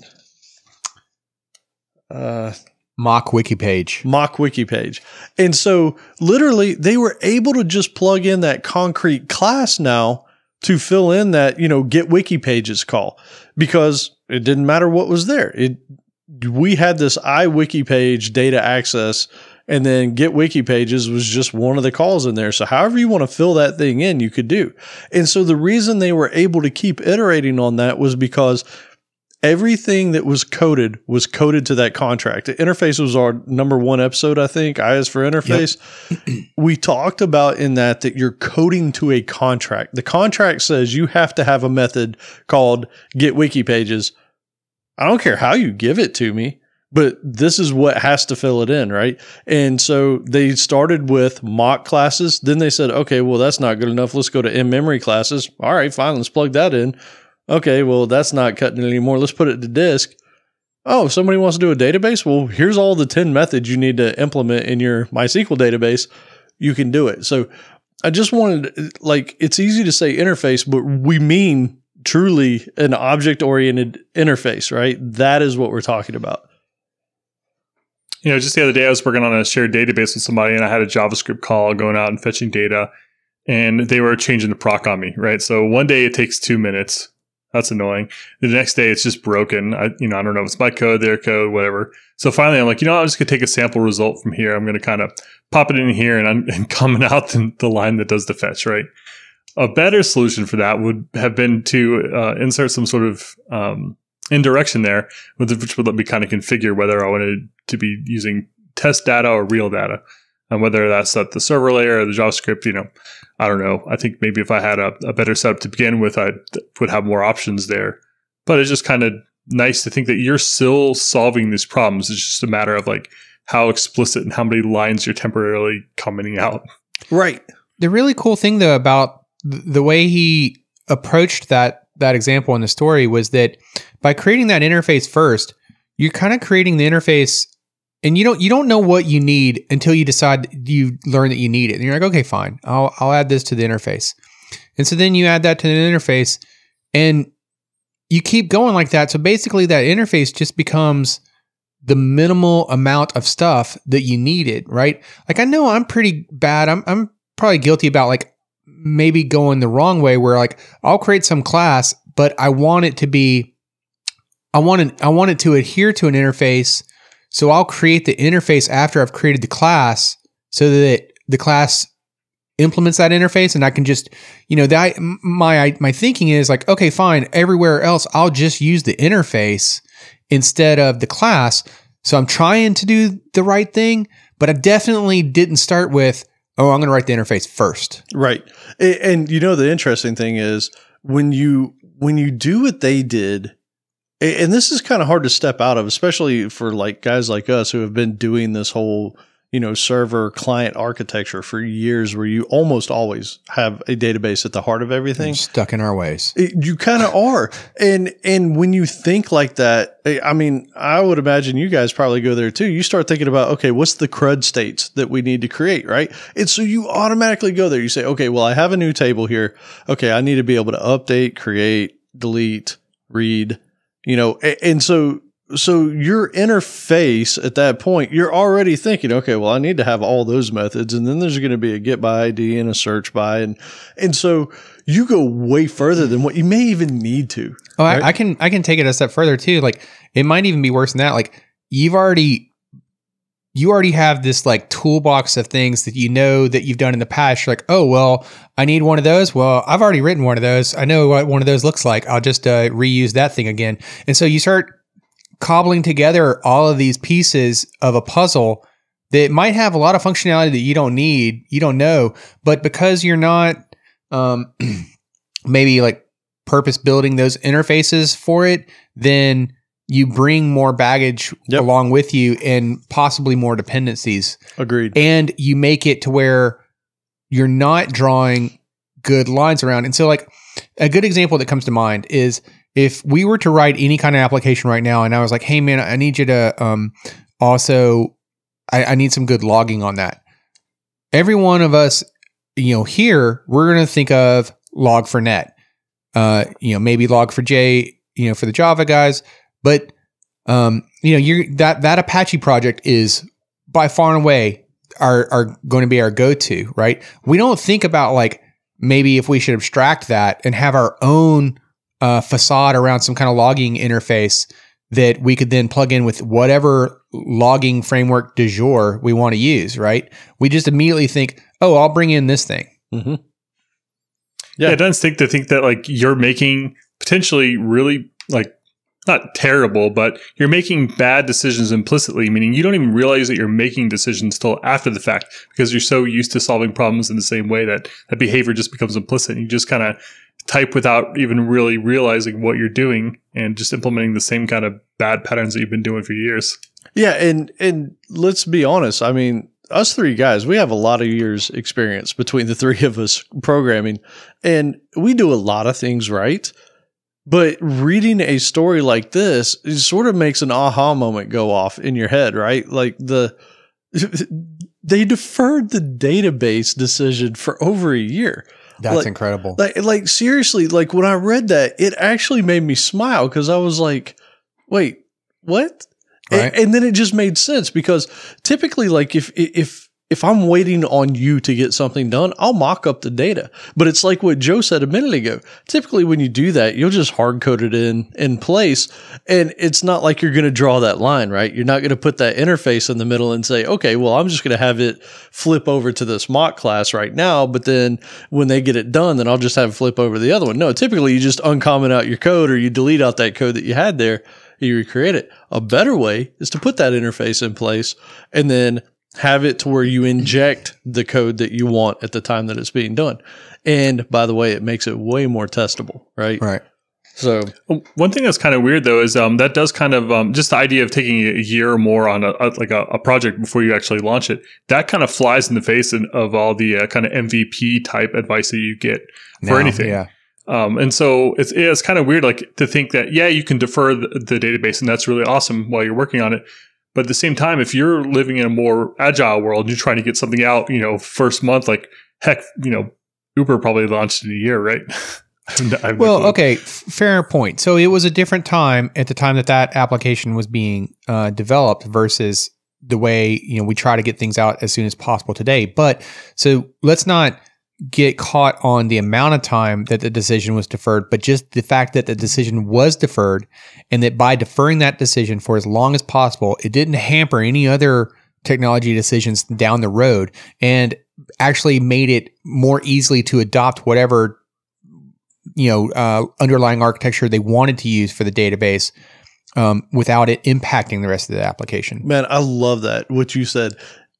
uh, Mock wiki page. mock wiki page. And so literally they were able to just plug in that concrete class now to fill in that, you know, get wiki pages call because it didn't matter what was there. It we had this iWiki page data access and then get wiki pages was just one of the calls in there. So however you want to fill that thing in, you could do. And so the reason they were able to keep iterating on that was because everything that was coded was coded to that contract. The interface was our number one episode, I think. I is for interface. we talked about in that that you're coding to a contract. The contract says you have to have a method called get wiki pages. I don't care how you give it to me, but this is what has to fill it in, right? And so they started with mock classes. Then they said, okay, well, that's not good enough. Let's go to in memory classes. All right, fine. Let's plug that in. Okay, well, that's not cutting it anymore. Let's put it to disk. Oh, somebody wants to do a database? Well, here's all the 10 methods you need to implement in your MySQL database. You can do it. So I just wanted, like, it's easy to say interface, but we mean truly an object oriented interface, right? That is what we're talking about. You know, just the other day I was working on a shared database with somebody and I had a JavaScript call going out and fetching data and they were changing the proc on me, right? So one day it takes two minutes. That's annoying. The next day it's just broken. I, you know, I don't know if it's my code, their code, whatever. So finally I'm like, you know, I'm just gonna take a sample result from here. I'm gonna kind of pop it in here and I'm and coming out the, the line that does the fetch, right? A better solution for that would have been to uh, insert some sort of um, indirection there, which would let me kind of configure whether I wanted to be using test data or real data, and whether that's at the server layer or the JavaScript. You know, I don't know. I think maybe if I had a, a better setup to begin with, I would have more options there. But it's just kind of nice to think that you're still solving these problems. It's just a matter of like how explicit and how many lines you're temporarily commenting out. Right. The really cool thing though about th- the way he approached that that example in the story was that by creating that interface first, you're kind of creating the interface and you don't you don't know what you need until you decide you learn that you need it. And you're like, okay, fine. I'll I'll add this to the interface. And so then you add that to the interface and you keep going like that. So basically that interface just becomes the minimal amount of stuff that you needed, right? Like I know I'm pretty bad. I'm I'm probably guilty about like maybe going the wrong way where like I'll create some class, but I want it to be I want it I want it to adhere to an interface. So I'll create the interface after I've created the class so that the class implements that interface and I can just, you know, that my my thinking is like, okay, fine, everywhere else I'll just use the interface instead of the class. So I'm trying to do the right thing, but I definitely didn't start with, oh, I'm going to write the interface first. Right. A- And you know the interesting thing is when you when you do what they did and this is kind of hard to step out of especially for like guys like us who have been doing this whole you know server client architecture for years where you almost always have a database at the heart of everything. Stuck in our ways. it, you kind of are. And and when you think like that i mean i would imagine you guys probably go there too. You start thinking about okay what's the crud states that we need to create right? And so you automatically go there. You say okay well i have a new table here. Okay i need to be able to update create delete read you know and so so your interface at that point you're already thinking okay well i need to have all those methods and then there's going to be a get by id and a search by and and so you go way further than what you may even need to Oh, Right. I, I can I can take it a step further too. Like it might even be worse than that. Like you've already you already have this like toolbox of things that you know that you've done in the past. You're like, oh well, I need one of those. Well, I've already written one of those. I know what one of those looks like. I'll just uh, reuse that thing again. And so you start cobbling together all of these pieces of a puzzle that might have a lot of functionality that you don't need, you don't know, but because you're not um, maybe like purpose building those interfaces for it, then you bring more baggage Yep. along with you and possibly more dependencies. agreed And you make it to where you're not drawing good lines around. And so, like, a good example that comes to mind is if we were to write any kind of application right now, and I was like, hey, man, I need you to um, also, I, I need some good logging on that. Every one of us, you know, here, we're going to think of log for net, uh, you know, maybe log for J, you know, for the Java guys. But um, you know, you're that that Apache project is by far and away are are going to be our go to, right? We don't think about like maybe if we should abstract that and have our own uh, facade around some kind of logging interface that we could then plug in with whatever logging framework du jour we want to use, right? We just immediately think, oh, I'll bring in this thing. Mm-hmm. Yeah. Yeah. it doesn't think to think that like you're making potentially really like not terrible, but you're making bad decisions implicitly, meaning you don't even realize that you're making decisions till after the fact because you're so used to solving problems in the same way that that behavior just becomes implicit. You just kind of type without even really realizing what you're doing and just implementing the same kind of bad patterns that you've been doing for years. Yeah, and and let's be honest. I mean, us three guys, we have a lot of years experience between the three of us programming, and we do a lot of things right. But reading a story like this it sort of makes an aha moment go off in your head, right? Like the they deferred the database decision for over a year. That's Like- incredible. Like, like seriously, like when I read that, it actually made me smile because I was like, "Wait, what?" Right. And, then it just made sense because typically, like if if if I'm waiting on you to get something done, I'll mock up the data. But it's like what Joe said a minute ago. Typically, when you do that, you'll just hard code it in in place, and it's not like you're going to draw that line, right? You're not going to put that interface in the middle and say, "Okay, well, I'm just going to have it flip over to this mock class right now." But then when they get it done, then I'll just have it flip over to the other one. No, typically you just uncomment out your code or you delete out that code that you had there. You recreate it. A better way is to put that interface in place and then have it to where you inject the code that you want at the time that it's being done. And by the way, it makes it way more testable, right? right. So One thing that's kind of weird though is um, that does kind of um, just the idea of taking a year or more on a, a like a, a project before you actually launch it. That kind of flies in the face in, of all the uh, kind of MVP type advice that you get for Now, anything. Yeah. Um, and so it's it's kind of weird, like to think that yeah, you can defer the, the database, and that's really awesome while you're working on it. But at the same time, if you're living in a more agile world, and you're trying to get something out, you know, first month, like heck, you know, Uber probably launched in a year, right? I have I have Well, okay, fair point. So it was a different time at the time that that application was being uh, developed versus the way you know we try to get things out as soon as possible today. But so let's not get caught on the amount of time that the decision was deferred, but just the fact that the decision was deferred, and that by deferring that decision for as long as possible, it didn't hamper any other technology decisions down the road, and actually made it more easily to adopt whatever you know uh, underlying architecture they wanted to use for the database um, without it impacting the rest of the application. man, I love that. What you said.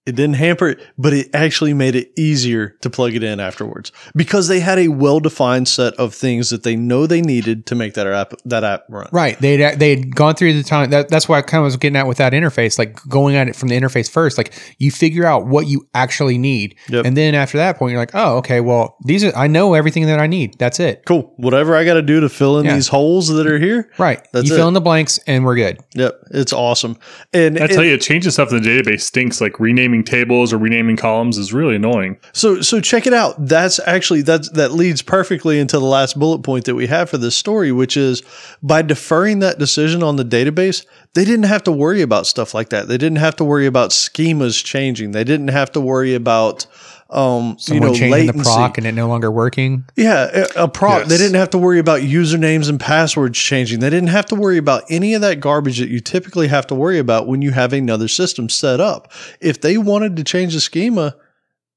It didn't hamper it, but it actually made it easier to plug it in afterwards because they had a well-defined set of things that they know they needed to make that app that app run. Right. They'd they'd gone through the time. That, that's why I kind of was getting at with that interface, like going at it from the interface first. Like you figure out what you actually need, Yep. and then after that point, you're like, oh, okay, well, these are I know everything that I need. That's it. Cool. Whatever I got to do to fill in Yeah. these holes that are here. Right. That's you it. fill in the blanks, and we're good. Yep, it's awesome. And, I tell and you, changing stuff in the database stinks. Like renaming tables or renaming columns is really annoying. so so check it out. That's actually that's that leads perfectly into the last bullet point that we have for this story, which is by deferring that decision on the database, they didn't have to worry about stuff like that. They didn't have to worry about schemas changing. They didn't have to worry about um, Someone you know, changing latency. the proc and it no longer working. Yeah, a, a proc. They didn't have to worry about usernames and passwords changing. They didn't have to worry about any of that garbage that you typically have to worry about when you have another system set up. If they wanted to change the schema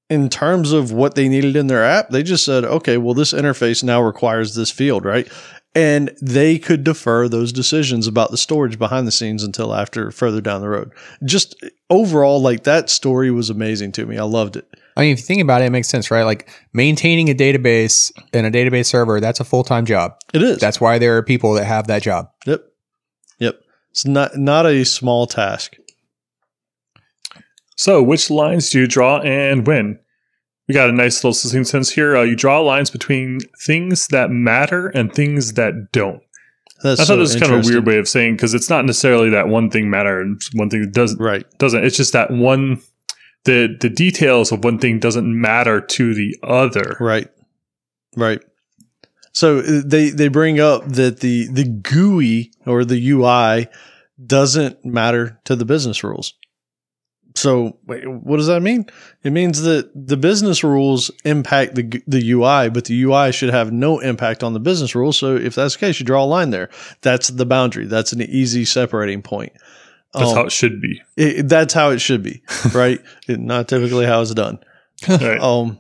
in terms of what they needed in their app, they just said, okay, well, this interface now requires this field, right? And they could defer those decisions about the storage behind the scenes until after further down the road. Just overall, like that story was amazing to me. I loved it. I mean, if you think about it, it makes sense, right? Like maintaining a database and a database server, that's a full time job. It is. That's why there are people that have that job. Yep. Yep. It's not not a small task. So, which lines do you draw and when? We got a nice little succinct sense here. Uh, you draw lines between things that matter and things that don't. That's I thought so it was kind of a weird way of saying because it's not necessarily that one thing matters, and one thing doesn't Right. doesn't. It's just that one the the details of one thing doesn't matter to the other. Right. Right. So uh, they they bring up that the the GUI or the UI doesn't matter to the business rules. So wait, what does that mean? It means that the business rules impact the the UI, but the UI should have no impact on the business rules. So if that's the case, you draw a line there. That's the boundary. That's an easy separating point. That's Um, how it should be. it, that's how it should be, right? It- not typically how it's done. Right. Um,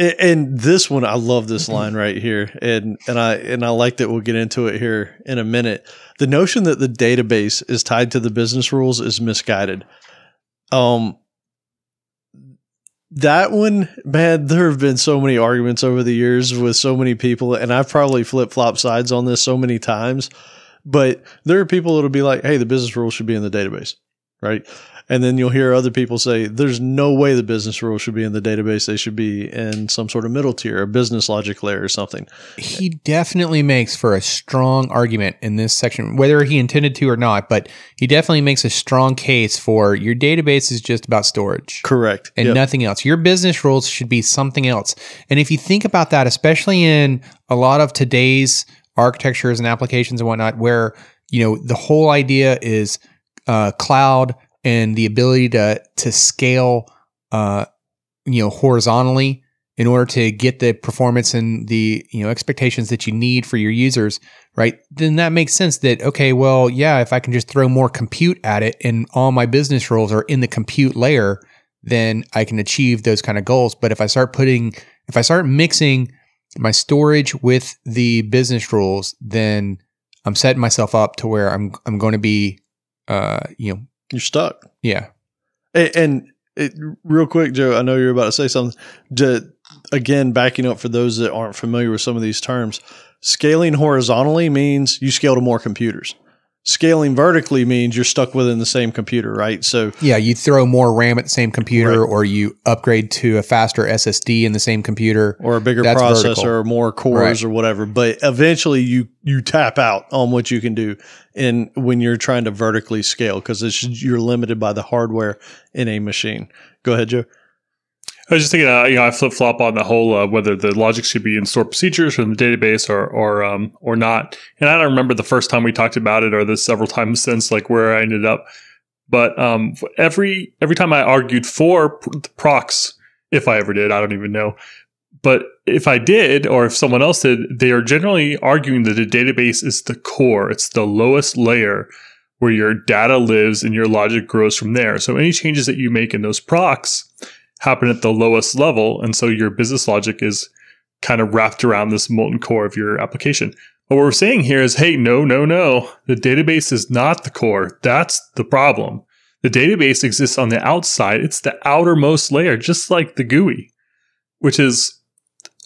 a- and this one, I love this line right here, and and I and I like that we'll get into it here in a minute. The notion that the database is tied to the business rules is misguided. Um, that one, man, there have been so many arguments over the years with so many people, and I've probably flip flop sides on this so many times. But there are people that'll be like, "Hey, the business rules should be in the database," right? And then you'll hear other people say, there's no way the business rules should be in the database. They should be in some sort of middle tier, a business logic layer or something. he definitely makes for a strong argument in this section, whether he intended to or not, but he definitely makes a strong case for your database is just about storage Correct. and Yep. nothing else. Your business rules should be something else. And if you think about that, especially in a lot of today's architectures and applications and whatnot, where you know the whole idea is uh, cloud and the ability to to scale, uh, you know, horizontally in order to get the performance and the you know expectations that you need for your users, right? Then that makes sense. That okay, well, yeah, if I can just throw more compute at it, and all my business rules are in the compute layer, then I can achieve those kind of goals. But if I start putting, if I start mixing my storage with the business rules, then I'm setting myself up to where I'm I'm going to be, uh, you know, You're stuck. yeah, And, and it, real quick, Joe, I know you're about to say something. To, again, backing up for those that aren't familiar with some of these terms, scaling horizontally means you scale to more computers. Scaling vertically means you're stuck within the same computer, right? So yeah. You throw more RAM at the same computer, Right. or you upgrade to a faster SSD in the same computer. or a bigger That's processor vertical. or more cores Right. or whatever. But eventually you you tap out on what you can do and when you're trying to vertically scale because you're limited by the hardware in a machine. Go ahead, Joe. I was just thinking, uh, you know, I flip flop on the whole uh, whether the logic should be in stored procedures from the database or or um, or not. And I don't remember the first time we talked about it or the several times since, like where I ended up. But um, every every time I argued for pr- procs, if I ever did, I don't even know. But if I did, or if someone else did, they are generally arguing that the database is the core. It's the lowest layer where your data lives and your logic grows from there. So any changes that you make in those procs happen at the lowest level. And so your business logic is kind of wrapped around this molten core of your application. But What we're saying here is hey, no, no, no. The database is not the core. That's the problem. The database exists on the outside, it's the outermost layer, just like the GUI, which is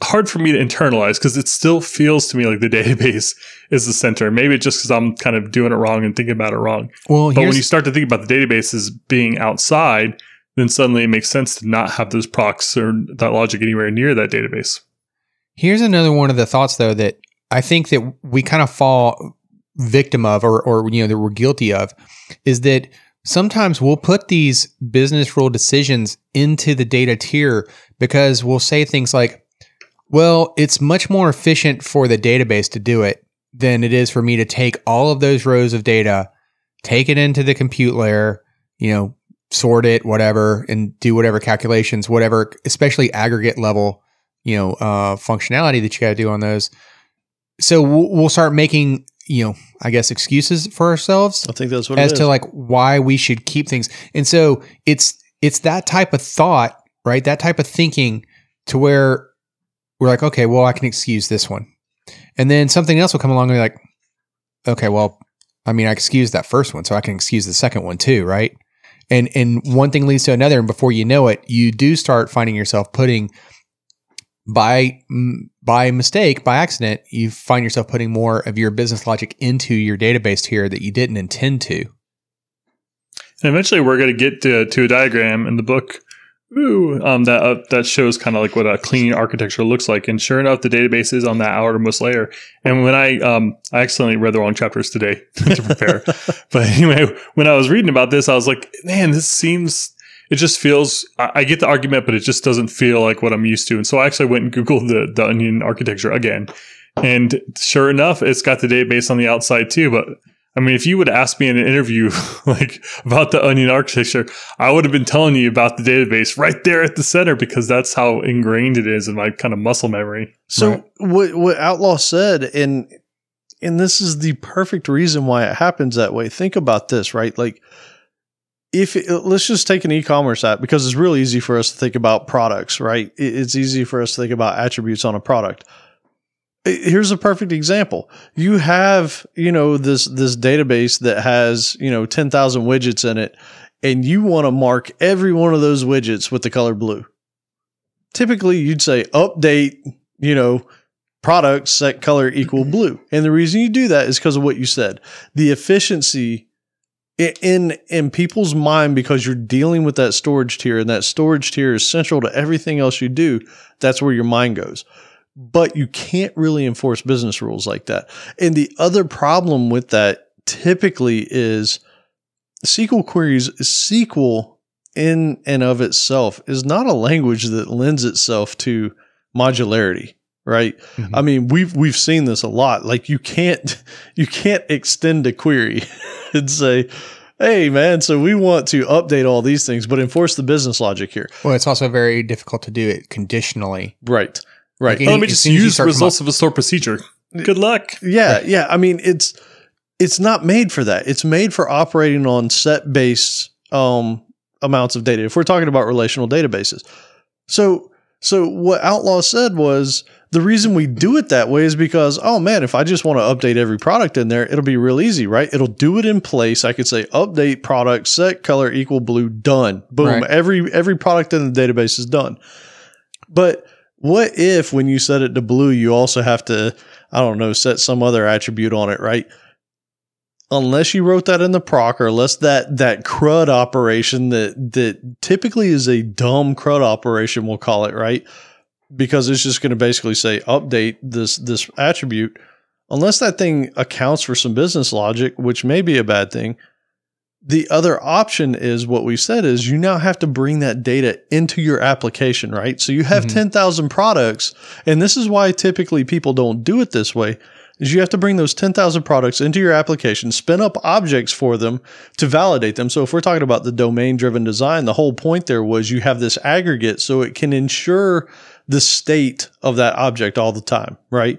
hard for me to internalize because it still feels to me like the database is the center. Maybe it's just because I'm kind of doing it wrong and thinking about it wrong. Well, But when you start to think about the database as being outside, then suddenly it makes sense to not have those procs or that logic anywhere near that database. Here's another one of the thoughts, though, that I think that we kind of fall victim of, or, or you know, that we're guilty of, is that sometimes we'll put these business rule decisions into the data tier because we'll say things like, "Well, it's much more efficient for the database to do it than it is for me to take all of those rows of data, take it into the compute layer, you know, sort it, whatever, and do whatever calculations, whatever, especially aggregate level." you know uh, functionality that you got to do on those. So we'll, we'll start making you know I guess excuses for ourselves I think that's what as it is. to like why we should keep things. And so it's it's that type of thought, right? That type of thinking to where we're like, okay, well, I can excuse this one, and then something else will come along and be like, okay, well, I mean, I excuse that first one, so I can excuse the second one too, right? And and one thing leads to another, and before you know it, you do start finding yourself putting by by mistake, by accident, you find yourself putting more of your business logic into your database here that you didn't intend to. And eventually we're going to get to, to a diagram in the book ooh, um, that uh, that shows kind of like what a clean architecture looks like. And sure enough, the database is on that outermost layer. And when I um, I accidentally read the wrong chapters today to prepare. but anyway, when I was reading about this, I was like, man, this seems it just feels I, I get the argument, but it just doesn't feel like what I'm used to. And so I actually went and Googled the, the onion architecture again. And sure enough, it's got the database on the outside too. But I mean, if you would ask me in an interview like about the onion architecture, I would have been telling you about the database right there at the center because that's how ingrained it is in my kind of muscle memory. So Right. what what Outlaw said, and and this is the perfect reason why it happens that way. Think about this, right? Like if it, let's just take an e-commerce app because it's real easy for us to think about products, right? It's easy for us to think about attributes on a product. Here's a perfect example. You have, you know, this this database that has, you know, 10,000 widgets in it and you want to mark every one of those widgets with the color blue. Typically, you'd say update, you know, products set color equal blue. And the reason you do that is because of what you said. The efficiency in in people's mind because you're dealing with that storage tier and that storage tier is central to everything else you do. That's where your mind goes. But you can't really enforce business rules like that. And the other problem with that typically is SQL queries, SQL in and of itself is not a language that lends itself to modularity, right? Mhm. I mean, we've we've seen this a lot. Like you can't you can't extend a query and say, "Hey, man, so we want to update all these things, but enforce the business logic here." Well, it's also very difficult to do it conditionally. Right. Right. Like Oh, let me just soon as you use results of a stored procedure. Good luck. Yeah, yeah. I mean, it's it's not made for that. It's made for operating on set based um, amounts of data. If we're talking about relational databases, so so what Outlaw said was the reason we do it that way is because oh man, if I just want to update every product in there, it'll be real easy, right? It'll do it in place. I could say update product set color equal blue done. Boom. Right. Every every product in the database is done. But what if when you set it to blue, you also have to I don't know, set some other attribute on it, right? Unless you wrote that in the proc or unless that that CRUD operation that that typically is a dumb CRUD operation, we'll call it, right? Because it's just going to basically say update this this attribute. Unless that thing accounts for some business logic, which may be a bad thing, the other option is what we said is you now have to bring that data into your application, right? So you have Mhm. 10,000 products and this is why typically people don't do it this way is you have to bring those 10,000 products into your application, spin up objects for them to validate them. So if we're talking about the domain driven design, the whole point there was you have this aggregate so it can ensure the state of that object all the time, right?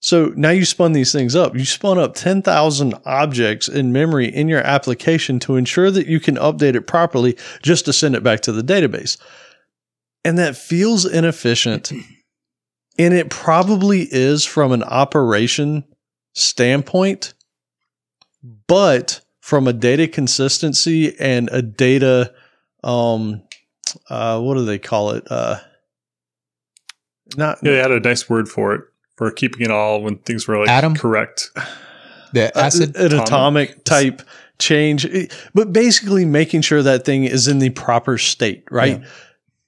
So now you spun these things up. You spun up 10,000 objects in memory in your application to ensure that you can update it properly just to send it back to the database. And that feels inefficient. And it probably is from an operation standpoint, but from a data consistency and a data, um, uh, what do they call it? Uh, not Yeah, they had a nice word for it for keeping it all when things were like Atom? correct. The a- acid. an atomic. atomic type change, but basically making sure that thing is in the proper state, right?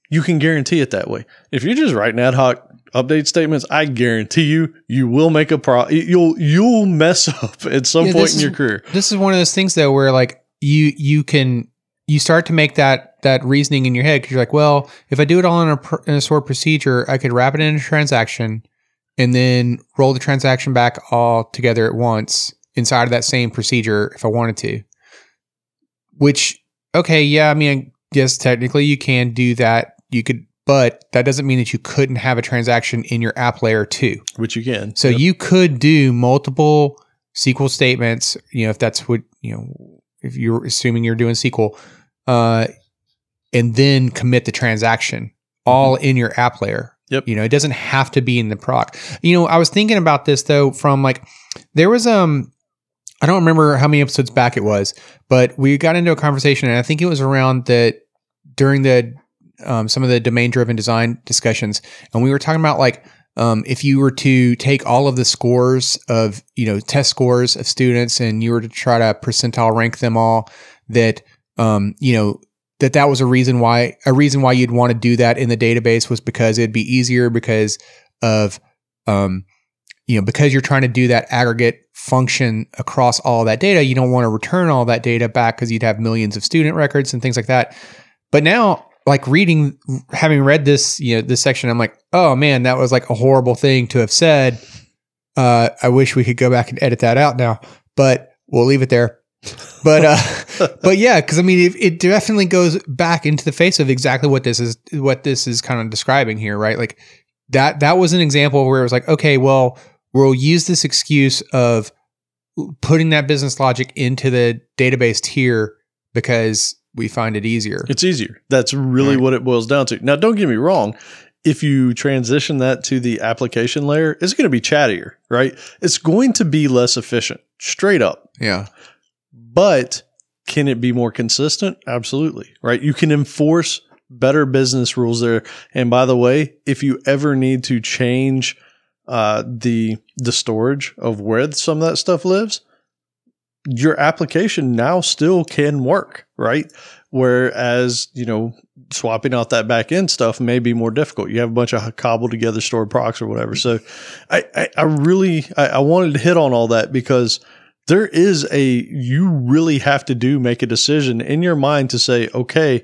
You can guarantee it that way. If you're just writing ad hoc update statements, I guarantee you, you will make a pro. You'll you'll mess up at some Yeah, point in is- your career. this is one of those things though where like you you can you start to make that that reasoning in your head because you're like well if i do it all in a, pr- in a stored procedure i could wrap it in a transaction and then roll the transaction back all together at once inside of that same procedure if i wanted to which okay yeah i mean yes technically you can do that you could but that doesn't mean that you couldn't have a transaction in your app layer too Which you can. so Yep. you could do multiple SQL statements, you know, if that's what, you know, if you're assuming you're doing SQL, uh, and then commit the transaction all in your app layer. Yep. You know, it doesn't have to be in the proc. You know, I was thinking about this though from like there was um I don't remember how many episodes back it was, but we got into a conversation and I think it was around that during the um, some of the domain driven design discussions and we were talking about like um, if you were to take all of the scores of you know test scores of students and you were to try to percentile rank them all that um, you know that that was a reason why a reason why you'd want to do that in the database was because it'd be easier because of um, you know because you're trying to do that aggregate function across all that data you don't want to return all that data back because you'd have millions of student records and things like that but now like reading having read this you know this section i'm like oh man that was like a horrible thing to have said uh i wish we could go back and edit that out now but we'll leave it there. But uh, but yeah, because I mean, it, it definitely goes back into the face of exactly what this is what this is kind of describing here, right? Like that that was an example where it was like, okay, well, we'll use this excuse of putting that business logic into the database tier because we find it easier. It's easier. That's really Right. what it boils down to. Now, don't get me wrong. If you transition that to the application layer, it's going to be chattier, right? It's going to be less efficient, straight up. Yeah. But can it be more consistent? Absolutely, right? You can enforce better business rules there. And by the way, if you ever need to change uh, the the storage of where some of that stuff lives, your application now still can work, right? Whereas you know swapping out that back end stuff may be more difficult. You have a bunch of cobbled together stored procs or whatever. So I I, I really I, I wanted to hit on all that because there is a you really have to do make a decision in your mind to say okay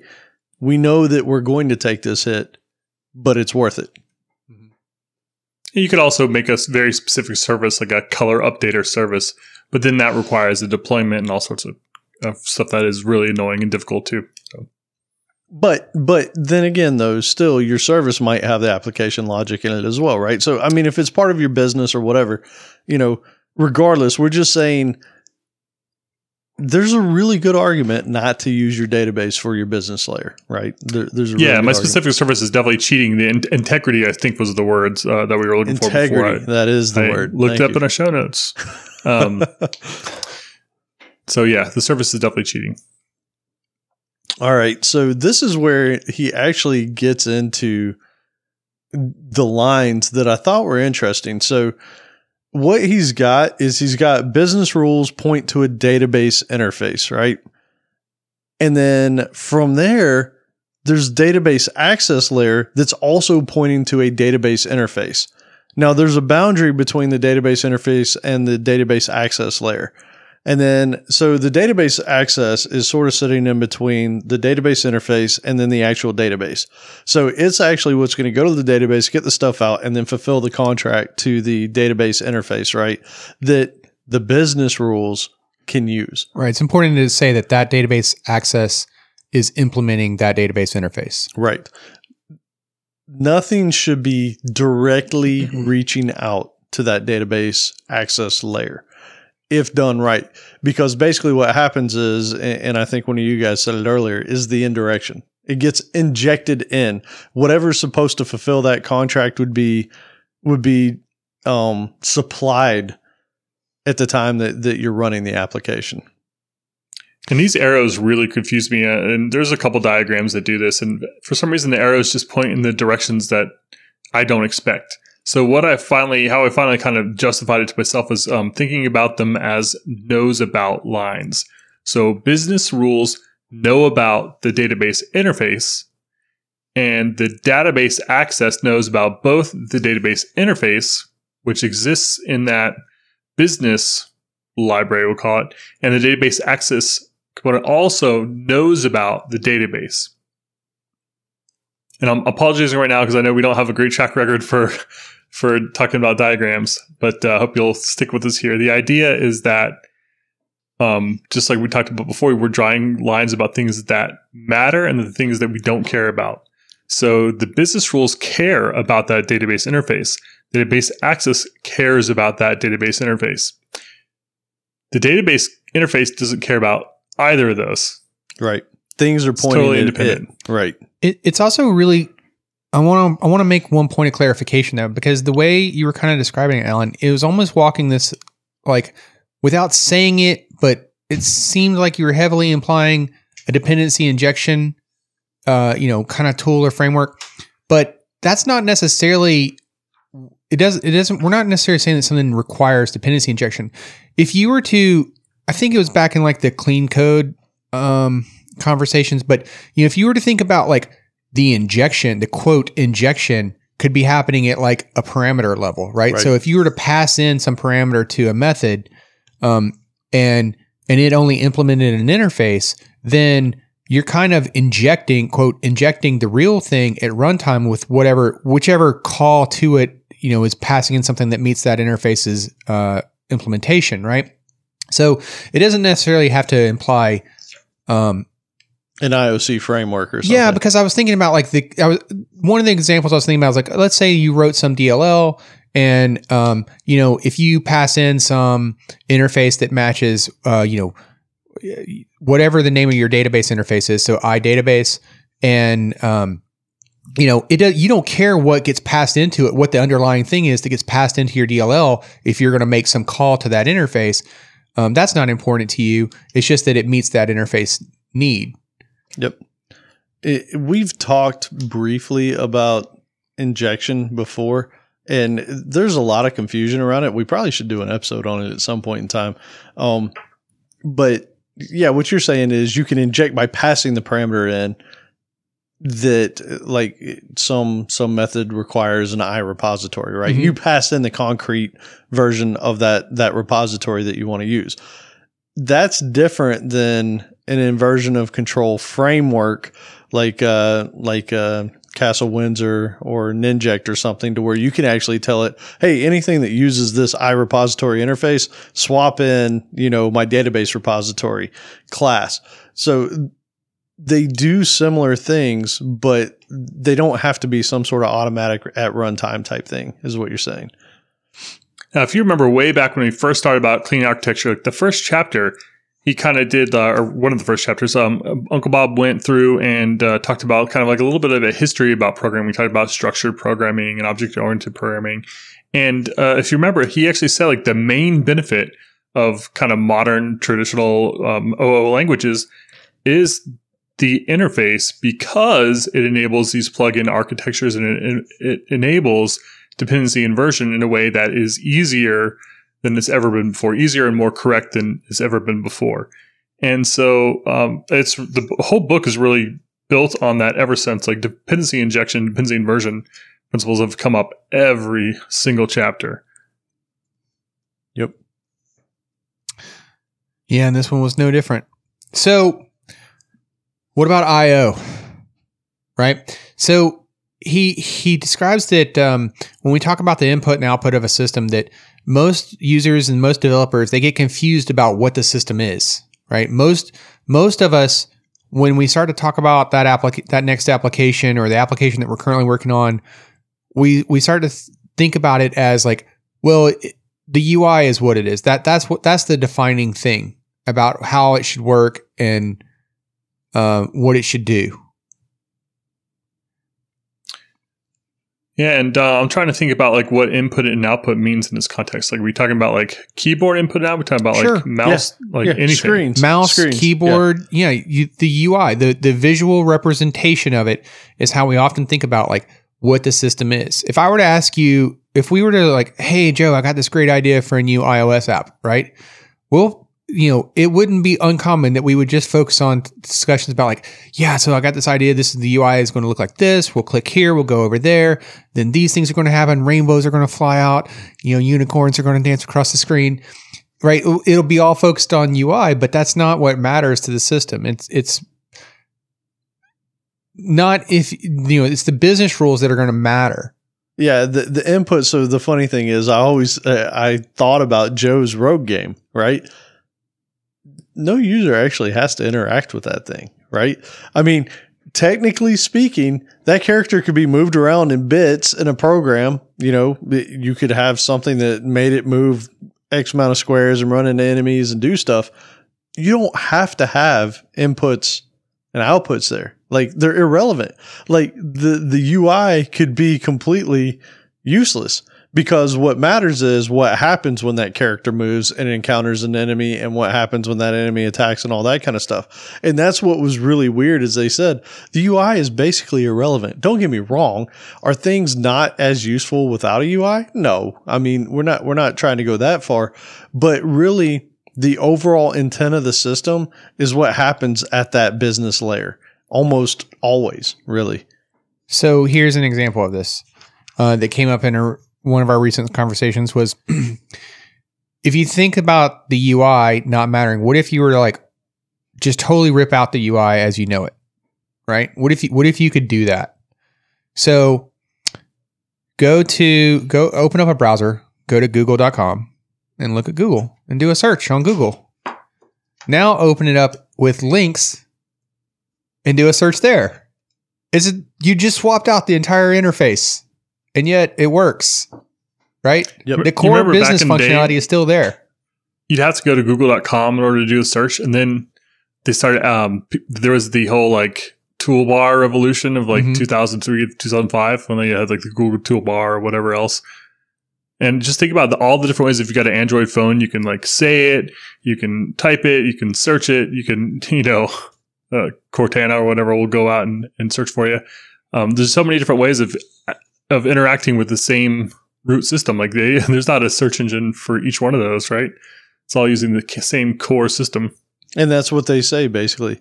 we know that we're going to take this hit but it's worth it. Mm-hmm. You could also make a very specific service, like a color updater service, but then that requires a deployment and all sorts of, of stuff that is really annoying and difficult too. but but then again though still your service might have the application logic in it as well right? So i mean if it's part of your business or whatever you know regardless we're just saying there's a really good argument not to use your database for your business layer right there, there's a yeah, good my argument. specific service is definitely cheating. The in- integrity, I think, was the words uh, that we were looking for integrity that is the I word looked Thank up you. in our show notes. Um, so yeah, the service is definitely cheating. All right. So this is where he actually gets into the lines that I thought were interesting. So what he's got is he's got business rules point to a database interface, right? And then from there, there's database access layer that's also pointing to a database interface. Now there's a boundary between the database interface and the database access layer. And then, so the database access is sort of sitting in between the database interface and then the actual database. So it's actually what's going to go to the database, get the stuff out, and then fulfill the contract to the database interface, right? That the business rules can use. Right. It's important to say that that database access is implementing that database interface. Right. Nothing should be directly mm-hmm. reaching out to that database access layer if done right. Because basically what happens is, and I think one of you guys said it earlier, is the indirection. It gets injected in. Whatever's supposed to fulfill that contract would be would be um, supplied at the time that, that you're running the application. And these arrows really confuse me. uh, And there's a couple diagrams that do this. And for some reason, the arrows just point in the directions that I don't expect. So what I finally, how I finally kind of justified it to myself is um, thinking about them as knows about lines. So business rules know about the database interface and the database access knows about both the database interface, which exists in that business library, we'll call it, and the database access component also knows about the database. And I'm apologizing right now because I know we don't have a great track record for for talking about diagrams, but I uh, hope you'll stick with us here. The idea is that, um, just like we talked about before, we're drawing lines about things that matter and the things that we don't care about. So the business rules care about that database interface. Database access cares about that database interface. The database interface doesn't care about either of those. Right. Things are It's pointing totally independent. it. Right. It, it's also really. I want to. I want to make one point of clarification though, because the way you were kind of describing it, Alan, it was almost walking this like without saying it, but it seemed like you were heavily implying a dependency injection, uh, you know, kind of tool or framework. But that's not necessarily. It does. It doesn't. We're not necessarily saying that something requires dependency injection. If you were to, I think it was back in like the clean code um, conversations, but you know, if you were to think about like the injection, the quote injection could be happening at like a parameter level, right? Right. So if you were to pass in some parameter to a method, um, and and it only implemented an interface, then you're kind of injecting quote injecting the real thing at runtime with whatever whichever call to it you know is passing in something that meets that interface's uh, implementation, right? So it doesn't necessarily have to imply um, An IOC framework or something. Yeah, because I was thinking about like the I was one of the examples I was thinking about was like let's say you wrote some DLL and um you know if you pass in some interface that matches uh you know whatever the name of your database interface is so iDatabase and um you know it does, you don't care what gets passed into it. What the underlying thing is that gets passed into your DLL if you're going to make some call to that interface um, that's not important to you. It's just that it meets that interface need Yep. It, we've talked briefly about injection before, and there's a lot of confusion around it. We probably should do an episode on it at some point in time. Um, but yeah, what you're saying is you can inject by passing the parameter in that like some some method requires an i repository right Mhm. you pass in the concrete version of that that repository that you want to use that's different than an inversion of control framework like uh like uh Castle Windsor or Ninject or something to where you can actually tell it, hey, anything that uses this iRepository interface, swap in, you know, my database repository class. So they do similar things, but they don't have to be some sort of automatic at runtime type thing, is what you're saying. Now, if you remember way back when we first started about clean architecture, like the first chapter, he kind of did, uh, or one of the first chapters, um, Uncle Bob went through and uh, talked about kind of like a little bit of a history about programming. We talked about structured programming and object oriented programming. And uh, if you remember, he actually said like the main benefit of kind of modern traditional um, OO languages is the interface because it enables these plugin architectures and it, it enables dependency inversion in a way that is easier than it's ever been before, easier and more correct than it's ever been before. And so um, it's the whole book is really built on that ever since. Like dependency injection, dependency inversion principles have come up every single chapter. Yep. Yeah, and this one was no different. So, what about I/O? Right. So he he describes that um, when we talk about the input and output of a system, that most users and most developers they get confused about what the system is. Right. Most most of us when we start to talk about that applica- that next application or the application that we're currently working on, we we start to th- think about it as like, well, it, the UI is what it is. That that's what that's the defining thing about how it should work and uh, what it should do. Yeah, and uh, I'm trying to think about like what input and output means in this context. Like, are we talking about like keyboard input and output? Talking about Sure. like mouse, like yeah, anything? screens, Mouse, screens, keyboard, yeah, you, the UI, the the visual representation of it is how we often think about like what the system is. If I were to ask you, if we were to like, hey Joe, I got this great idea for a new iOS app, right? Well, you know, it wouldn't be uncommon that we would just focus on discussions about like, yeah, so I got this idea. This is the UI is going to look like this. We'll click here. We'll go over there. Then these things are going to happen. Rainbows are going to fly out. You know, unicorns are going to dance across the screen. Right? It'll- be all focused on UI, but that's not what matters to the system. It's it's not if you know it's the business rules that are going to matter. Yeah, the the input. So the funny thing is, I always uh, I thought about Joe's rogue game, right? No user actually has to interact with that thing, right? I mean, technically speaking, that character could be moved around in bits in a program. You know, you could have something that made it move X amount of squares and run into enemies and do stuff. You don't have to have inputs and outputs there. Like they're irrelevant. Like the the UI could be completely useless because what matters is what happens when that character moves and encounters an enemy and what happens when that enemy attacks and all that kind of stuff. And that's what was really weird is they said the UI is basically irrelevant. Don't get me wrong. Are things not as useful without a UI? No. I mean, we're not we're not trying to go that far, but really the overall intent of the system is what happens at that business layer. Almost always, really. So here's an example of this uh, that came up in a, one of our recent conversations was if you think about the UI not mattering, what if you were to like just totally rip out the UI as you know it, right? What if you, what if you could do that? So go to go open up a browser, go to google.com and look at Google and do a search on Google Now open it up with links and do a search there. Is it you just swapped out the entire interface and yet it works. Right? Yep. The core business in the day- functionality is still there. You'd have to go to google.com in order to do a search. And then they started, um, p- there was the whole like toolbar revolution of like Mhm. 2003 2005 when they had like the Google toolbar or whatever else. And just think about the, all the different ways. If you got an Android phone, you can like say it, you can type it, you can search it, you can, you know, uh, Cortana or whatever will go out and, and search for you. Um, there's so many different ways of of interacting with the same root system. Like they, there's not a search engine for each one of those, right? It's all using the same core system. And that's what they say basically.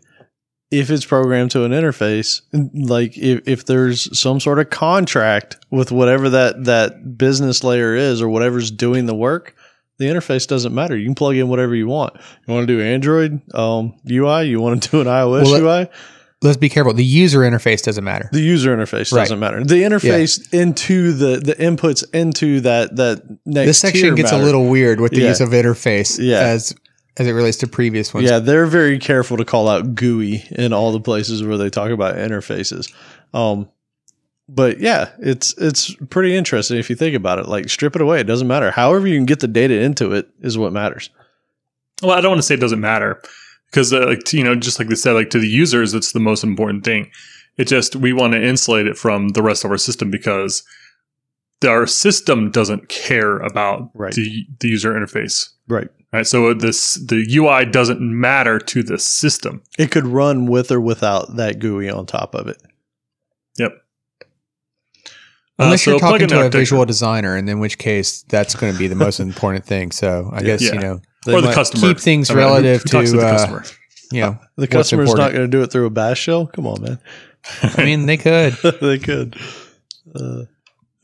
If it's programmed to an interface, like if, if there's some sort of contract with whatever that, that business layer is or whatever's doing the work, the interface doesn't matter. You can plug in whatever you want. You want to do Android um, UI? You want to do an iOS Well, UI? Let's be careful. The user interface doesn't matter. The user interface Right. doesn't matter. The interface into the the inputs into that that next This section tier gets matter. a little weird with the Yeah. use of interface Yeah. as as it relates to previous ones. Yeah, they're very careful to call out GUI in all the places where they talk about interfaces. Um, but yeah, it's it's pretty interesting if you think about it. Like strip it away, it doesn't matter. However, you can get the data into it is what matters. Well, I don't want to say it doesn't matter because, uh, like, you know, just like they said, like to the users, it's the most important thing. It just, we want to insulate it from the rest of our system because our system doesn't care about Right. the, the user interface. Right. Right. So this, the UI doesn't matter to the system. It could run with or without that GUI on top of it. Yep. Unless Uh, you're talking to a visual designer, and in which case that's going to be the most important thing. So I guess Yeah. you know, They or the customer. keep things I mean, relative who talks to, the uh, customer. you know, The what's customer's not going to do it through a bash shell. Come on, man. I mean, they could. they could. Uh,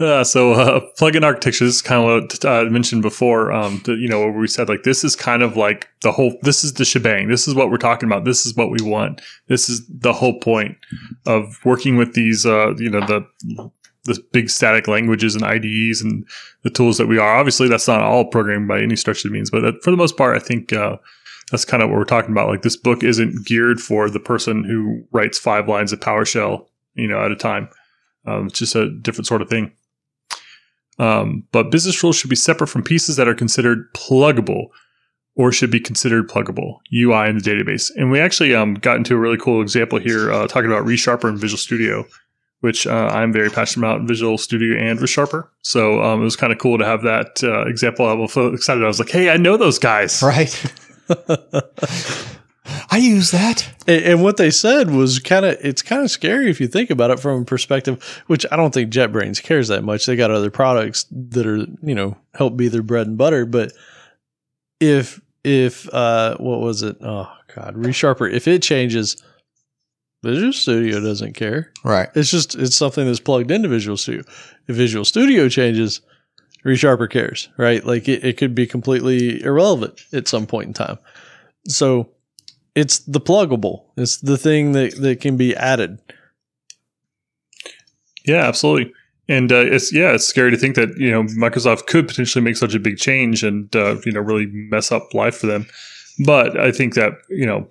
Uh, so uh, plugin architecture is kind of what uh, I mentioned before. Um, that, you know, where we said like this is kind of like the whole. This is the shebang. This is what we're talking about. This is what we want. This is the whole point of working with these. Uh, you know, the the big static languages and IDEs and the tools that we are. Obviously, that's not all programming by any stretch of the means, but that, for the most part, I think uh, that's kind of what we're talking about. Like this book isn't geared for the person who writes five lines of PowerShell, you know, at a time. Um, it's just a different sort of thing. Um, but business rules should be separate from pieces that are considered pluggable or should be considered pluggable UI in the database. And we actually um, got into a really cool example here uh, talking about ReSharper and Visual Studio, which uh, I'm very passionate about Visual Studio and ReSharper. So um, it was kind of cool to have that uh, example. I was so excited. I was like, hey, I know those guys. Right. I use that. And, and what they said was kind of it's kind of scary if you think about it from a perspective, which I don't think JetBrains cares that much. They got other products that are you know help be their bread and butter. But if if uh what was it? Oh God, ReSharper. If it changes, Visual Studio doesn't care. Right. It's just it's something that's plugged into Visual Studio. If Visual Studio changes, ReSharper cares, right? Like it, it could be completely irrelevant at some point in time. So it's the pluggable. It's the thing that, that can be added. Yeah, absolutely. And uh, it's yeah, it's scary to think that you know Microsoft could potentially make such a big change and uh, you know really mess up life for them. But I think that you know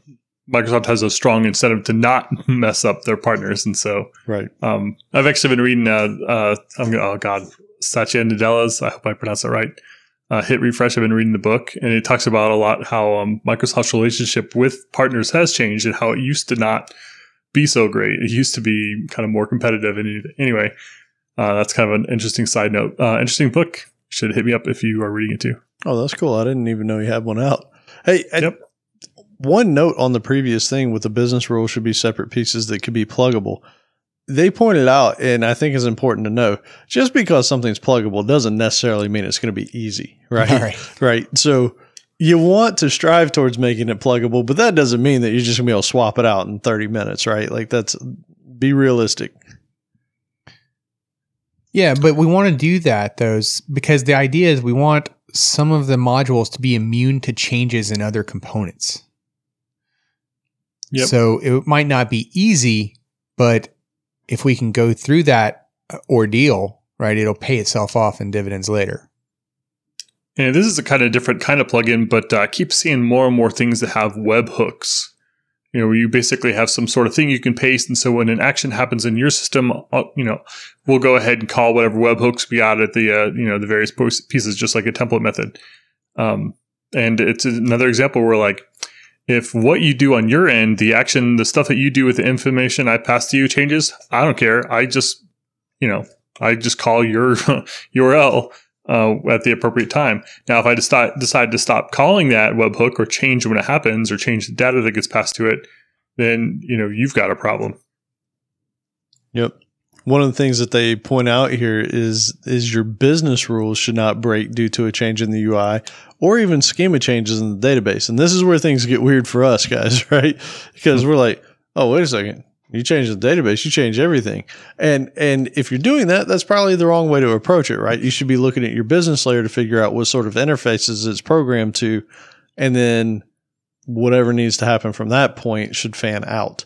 Microsoft has a strong incentive to not mess up their partners, and so Right. um, I've actually been reading. Uh, uh, I'm gonna, oh god, Satya Nadella's. I hope I pronounced that right. Uh, hit refresh. I've been reading the book, and it talks about a lot how um, Microsoft's relationship with partners has changed, and how it used to not be so great. It used to be kind of more competitive. And anyway, uh, that's kind of an interesting side note. Uh, interesting book. Should hit me up if you are reading it too. Oh, that's cool. I didn't even know you had one out. Hey, I- Yep. One note on the previous thing with the business rule should be separate pieces that could be pluggable. They pointed out, and I think is important to know, just because something's pluggable doesn't necessarily mean it's going to be easy, right? Right. Right. So you want to strive towards making it pluggable, but that doesn't mean that you're just going to be able to swap it out in 30 minutes, right? Like that's be realistic. Yeah, but we want to do that those because the idea is we want some of the modules to be immune to changes in other components. Yep. So it might not be easy, but if we can go through that uh, ordeal, right, it'll pay itself off in dividends later. And this is a kind of different kind of plugin, but uh, I keep seeing more and more things that have webhooks. You know, where you basically have some sort of thing you can paste, and so when an action happens in your system, uh, you know, we'll go ahead and call whatever webhooks we added at the uh, you know the various pieces, just like a template method. Um, and it's another example where like if what you do on your end, the action, the stuff that you do with the information I pass to you changes, I don't care. I just, you know, I just call your URL uh, at the appropriate time. Now, if I decide decide to stop calling that webhook or change when it happens or change the data that gets passed to it, then you know you've got a problem. Yep. One of the things that they point out here is is your business rules should not break due to a change in the UI or even schema changes in the database. And this is where things get weird for us guys, right? Because we're like, oh, wait a second. You change the database, you change everything. And and if you're doing that, that's probably the wrong way to approach it, right? You should be looking at your business layer to figure out what sort of interfaces it's programmed to, and then whatever needs to happen from that point should fan out.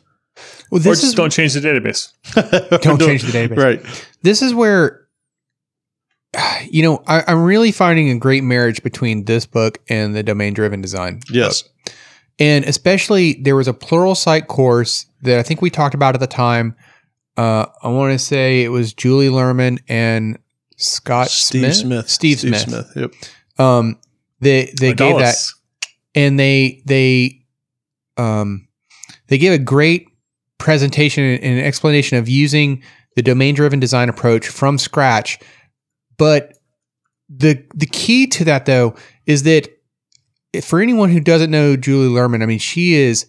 Well, this or just is, don't change the database. don't change the database. Right. This is where you know I, am really finding a great marriage between this book and the domain driven design. Yes. Book. And especially there was a Pluralsight course that I think we talked about at the time. Uh, I want to say it was Julie Lerman and Scott Steve Smith. Smith. Steve, Steve Smith. Smith. Yep. Um, they they gave that, and they they um they gave a great presentation and an explanation of using the domain driven design approach from scratch. But the the key to that though is that for anyone who doesn't know Julie Lerman, I mean, she is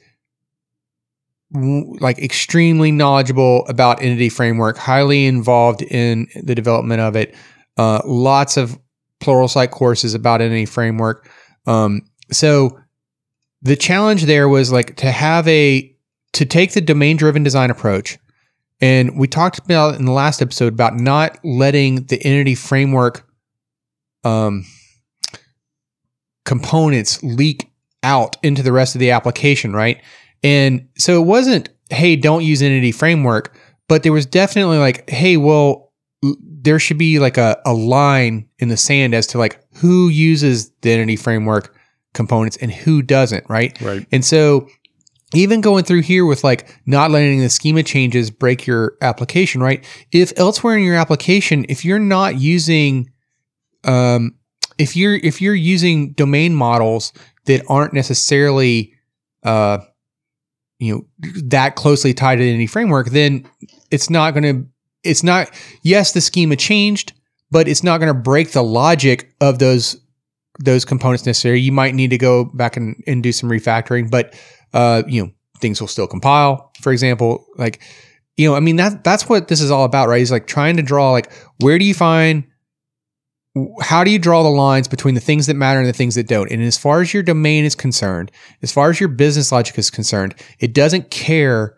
like extremely knowledgeable about entity framework, highly involved in the development of it. Uh, lots of Pluralsight courses about entity framework. Um, so the challenge there was like to have a to take the domain driven design approach. And we talked about in the last episode about not letting the entity framework um, components leak out into the rest of the application, right? And so it wasn't, hey, don't use Entity Framework, but there was definitely like, hey, well, there should be like a, a line in the sand as to like who uses the Entity Framework components and who doesn't, right? Right. And so even going through here with like not letting the schema changes break your application, right? If elsewhere in your application, if you're not using um, if you're if you're using domain models that aren't necessarily uh, you know that closely tied to any framework, then it's not going to it's not yes the schema changed, but it's not going to break the logic of those those components necessarily. You might need to go back and, and do some refactoring, but uh, you know things will still compile. For example, like you know, I mean that that's what this is all about, right? Is like trying to draw like where do you find how do you draw the lines between the things that matter and the things that don't? And as far as your domain is concerned, as far as your business logic is concerned, it doesn't care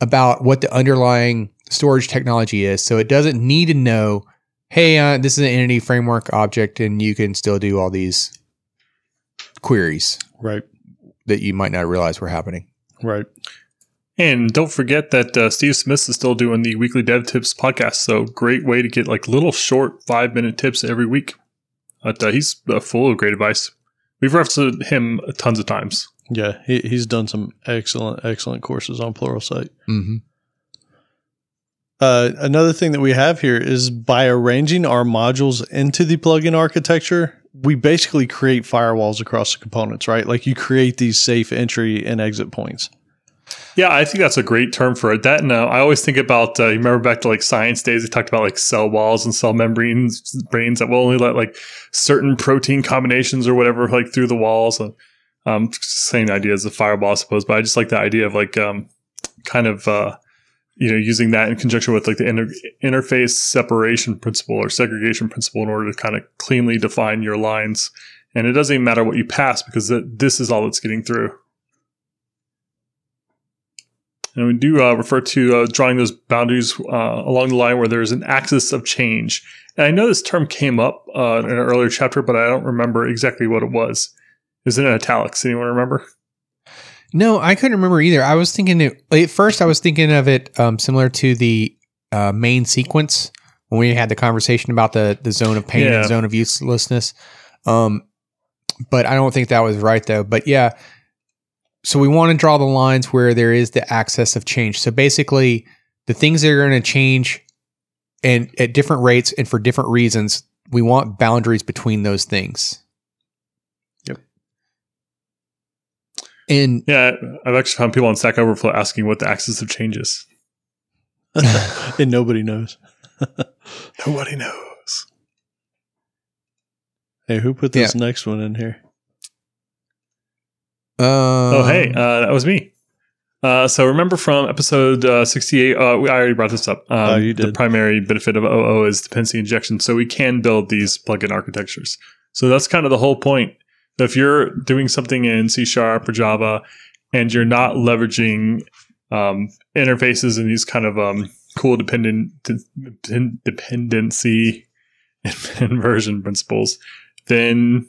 about what the underlying storage technology is. So it doesn't need to know, hey, uh, this is an entity framework object, and you can still do all these queries, right? That you might not realize were happening, right? And don't forget that uh, Steve Smith is still doing the weekly dev tips podcast. So great way to get like little short five minute tips every week. But uh, he's uh, full of great advice. We've referenced him tons of times. Yeah, he, he's done some excellent, excellent courses on Pluralsight. Mm-hmm. Uh, another thing that we have here is by arranging our modules into the plugin architecture, we basically create firewalls across the components, right? Like you create these safe entry and exit points. Yeah, I think that's a great term for it. That now I always think about. Uh, you remember back to like science days, we talked about like cell walls and cell membranes, brains that will only let like certain protein combinations or whatever like through the walls. And um, same idea as a firewall, I suppose. But I just like the idea of like um, kind of uh, you know using that in conjunction with like the inter- interface separation principle or segregation principle in order to kind of cleanly define your lines. And it doesn't even matter what you pass because th- this is all that's getting through. And we do uh, refer to uh, drawing those boundaries uh, along the line where there's an axis of change. And I know this term came up uh, in an earlier chapter, but I don't remember exactly what it was. Is it in italics? Anyone remember? No, I couldn't remember either. I was thinking it, at first. I was thinking of it um, similar to the uh, main sequence when we had the conversation about the the zone of pain yeah. and zone of uselessness. Um, but I don't think that was right though. But yeah, so we want to draw the lines where there is the axis of change. So basically, the things that are going to change and at different rates and for different reasons, we want boundaries between those things. And Yeah, I've actually found people on Stack Overflow asking what the axis of change is. and nobody knows. Nobody knows. Hey, who put this next one in here? uh, Oh, hey, uh, that was me. Uh, so remember from episode uh, 68, uh, we, I already brought this up. Um, Oh, you did. The primary benefit of OO is dependency injection. So we can build these plugin architectures. So that's kind of the whole point. So if you're doing something in C Sharp or Java and you're not leveraging um, interfaces and these kind of um, cool dependent de- dependency inversion principles, then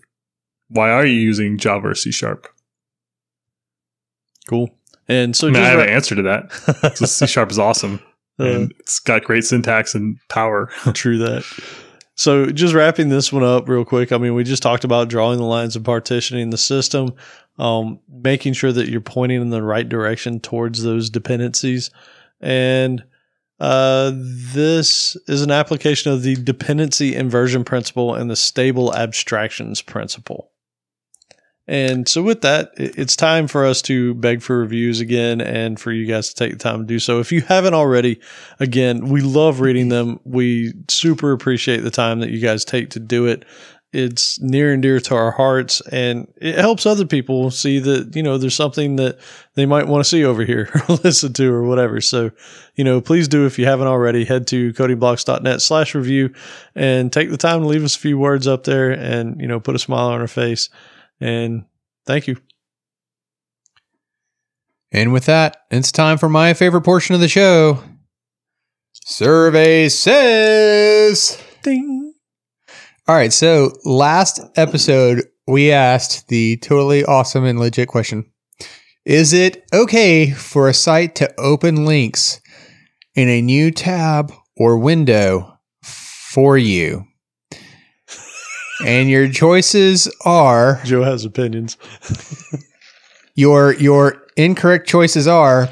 why are you using Java or C Sharp? Cool. And so I mean, I have an answer to that. So C sharp is awesome. Uh, and it's got great syntax and power. True that. So, just wrapping this one up real quick. I mean, we just talked about drawing the lines and partitioning the system, um, making sure that you're pointing in the right direction towards those dependencies. And uh, this is an application of the dependency inversion principle and the stable abstractions principle. And so, with that, it's time for us to beg for reviews again and for you guys to take the time to do so. If you haven't already, again, we love reading them. We super appreciate the time that you guys take to do it. It's near and dear to our hearts, and it helps other people see that you know there's something that they might want to see over here or listen to or whatever. So, you know, please do if you haven't already. Head to codingblocks.net slash review and take the time to leave us a few words up there, and you know, put a smile on our face. And thank you. And with that, it's time for my favorite portion of the show. Survey says. Ding. All right. So last episode, we asked the totally awesome and legit question Is it okay for a site to open links in a new tab or window for you? And your choices are Joe has opinions. your your incorrect choices are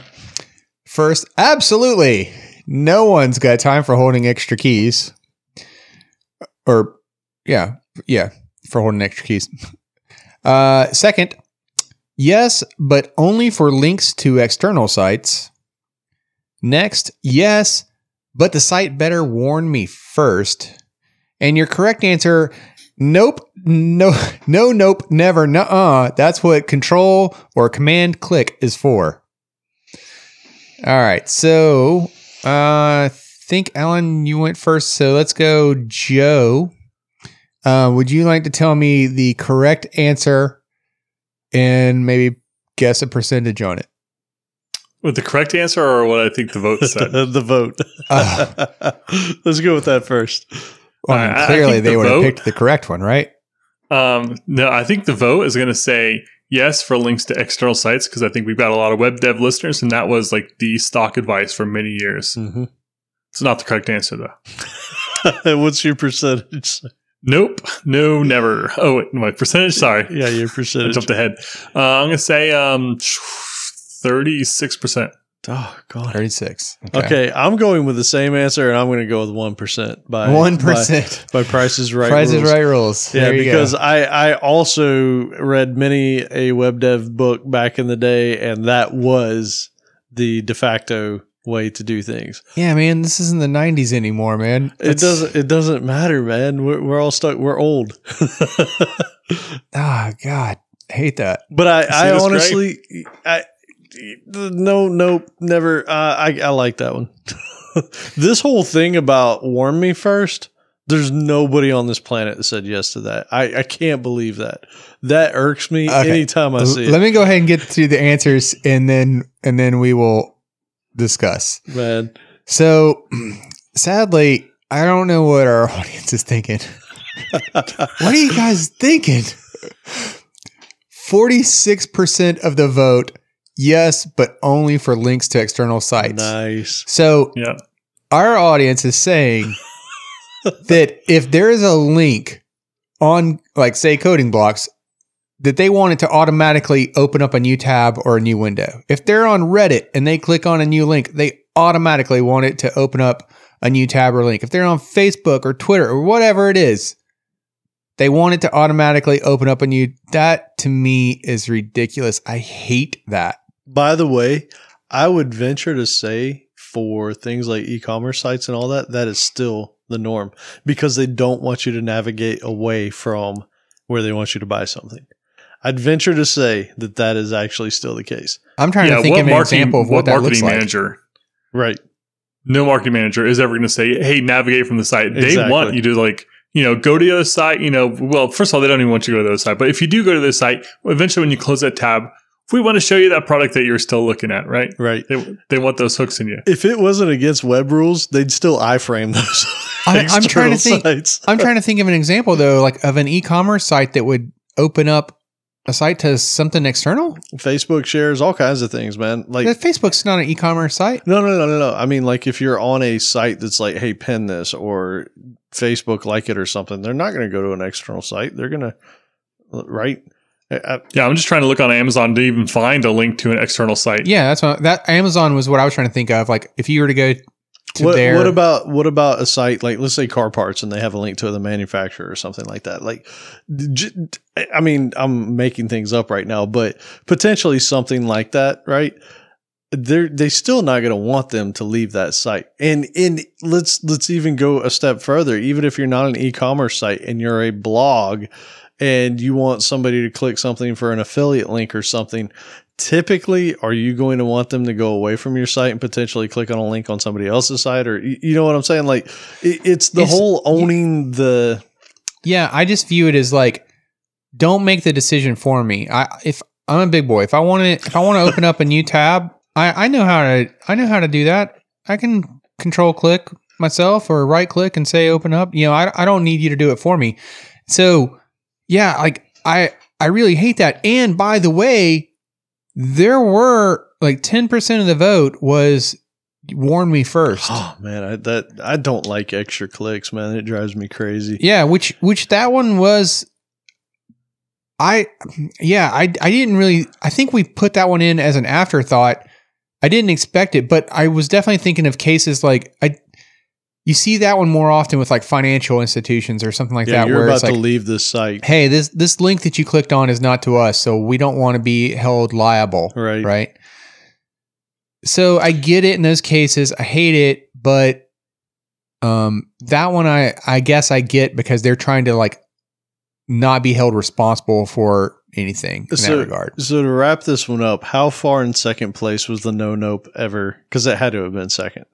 first absolutely no one's got time for holding extra keys. Or yeah yeah for holding extra keys. Uh second yes but only for links to external sites. Next yes but the site better warn me first. And your correct answer Nope. No, no, nope, never, nuh-uh. That's what control or command click is for. All right. So uh, I think, Allen, you went first. So let's go, Joe. Uh, would you like to tell me the correct answer and maybe guess a percentage on it? With the correct answer or what I think the vote said? the vote. Uh, Let's go with that first. Well, I mean, I- I clearly, they the would have picked the correct one, right? um, no, I think the vote is going to say yes for links to external sites because I think we've got a lot of web dev listeners, and that was like the stock advice for many years. Mm-hmm. It's not the correct answer though. What's your percentage? Nope, no, never. Oh, wait, my percentage. Sorry, Yeah, your I percentage. jumped ahead. Uh, I'm going to say um, thirty-six percent. Oh God. 36. Okay. I'm going with the same answer, and I'm going to go with one percent by 1%. by, by Price's Right. Price is right rules. Yeah, you go. because I I also read many a web dev book back in the day, and that was the de facto way to do things. Yeah, man, this isn't the '90s anymore, man. It doesn't it doesn't matter, man. We're, we're all stuck. We're old. Ah, God, I hate that. but I I honestly I no nope never. Uh, I I like that one. this whole thing about warm me first. There's nobody on this planet that said yes to that. I, I can't believe that. That irks me Okay. anytime I see Let it. me go ahead and get to the answers, and then and then we will discuss. Man, So, sadly, I don't know what our audience is thinking. what are you guys thinking? Forty-six percent of the vote, yes, but only for links to external sites. nice. So Yeah, our audience is saying that if there is a link on like say coding blocks that they want it to automatically open up a new tab or a new window. If they're on Reddit and they click on a new link, they automatically want it to open up a new tab or link. If they're on Facebook or Twitter or whatever it is, they want it to automatically open up a new. That to me is ridiculous. I hate that. By the way, I would venture to say for things like e-commerce sites and all that, that is still the norm because they don't want you to navigate away from where they want you to buy something. I'd venture to say that that is actually still the case. I'm trying yeah, to think what of an example of what, what that marketing looks like. manager, Right. no marketing manager is ever going to say, "Hey, navigate from the site." They Exactly. want you to like, you know, go to the other site. You know, well, first of all, they don't even want you to go to the other site. But if you do go to the site, eventually, when you close that tab, we want to show you that product that you're still looking at, right? Right. They, they want those hooks in you. If it wasn't against web rules, they'd still iframe those. I- I'm trying to think- sites. I'm trying to think of an example though, like of an e-commerce site that would open up a site to something external. Facebook shares all kinds of things, man. Like That Facebook's not an e-commerce site. No, no, no, no, no. I mean, like if you're on a site that's like, hey, pin this or Facebook like it or something, they're not going to go to an external site. They're going to, right? I- I- Yeah, I'm just trying to look on Amazon to even find a link to an external site. Yeah, that's what that Amazon was what I was trying to think of. Like if you were to go to what, their what about what about a site like let's say car parts and they have a link to the manufacturer or something like that? Like, j- I mean, I'm making things up right now, but potentially something like that, right? They're they still not going to want them to leave that site. And and let's let's even go a step further. Even if you're not an e-commerce site and you're a blog, and you want somebody to click something for an affiliate link or something, typically are you going to want them to go away from your site and potentially click on a link on somebody else's site or you know what i'm saying like it, it's the It's- whole owning the Yeah, I just view it as like don't make the decision for me. I if I'm a big boy, if I want to if I want to open up a new tab, I I know how to I know how to do that. I can control click myself or right click and say open up. You know, I I don't need you to do it for me. So, yeah, like I I really hate that. And by the way, there were like 10% of the vote was warn me first. oh man I, that i don't like extra clicks man it drives me crazy Yeah, which which that one was I yeah, I I didn't really I think we put that one in as an afterthought. I didn't expect it, but I was definitely thinking of cases like I you see that one more often with like financial institutions or something like yeah that you're where about it's to leave this site hey, this this link that you clicked on is not to us, so we don't want to be held liable right right? So I get it in those cases. I hate it, but um, that one I I guess I get because they're trying to like not be held responsible for anything in So- that regard. so to wrap this one up how far in second place was the no nope ever because it had to have been second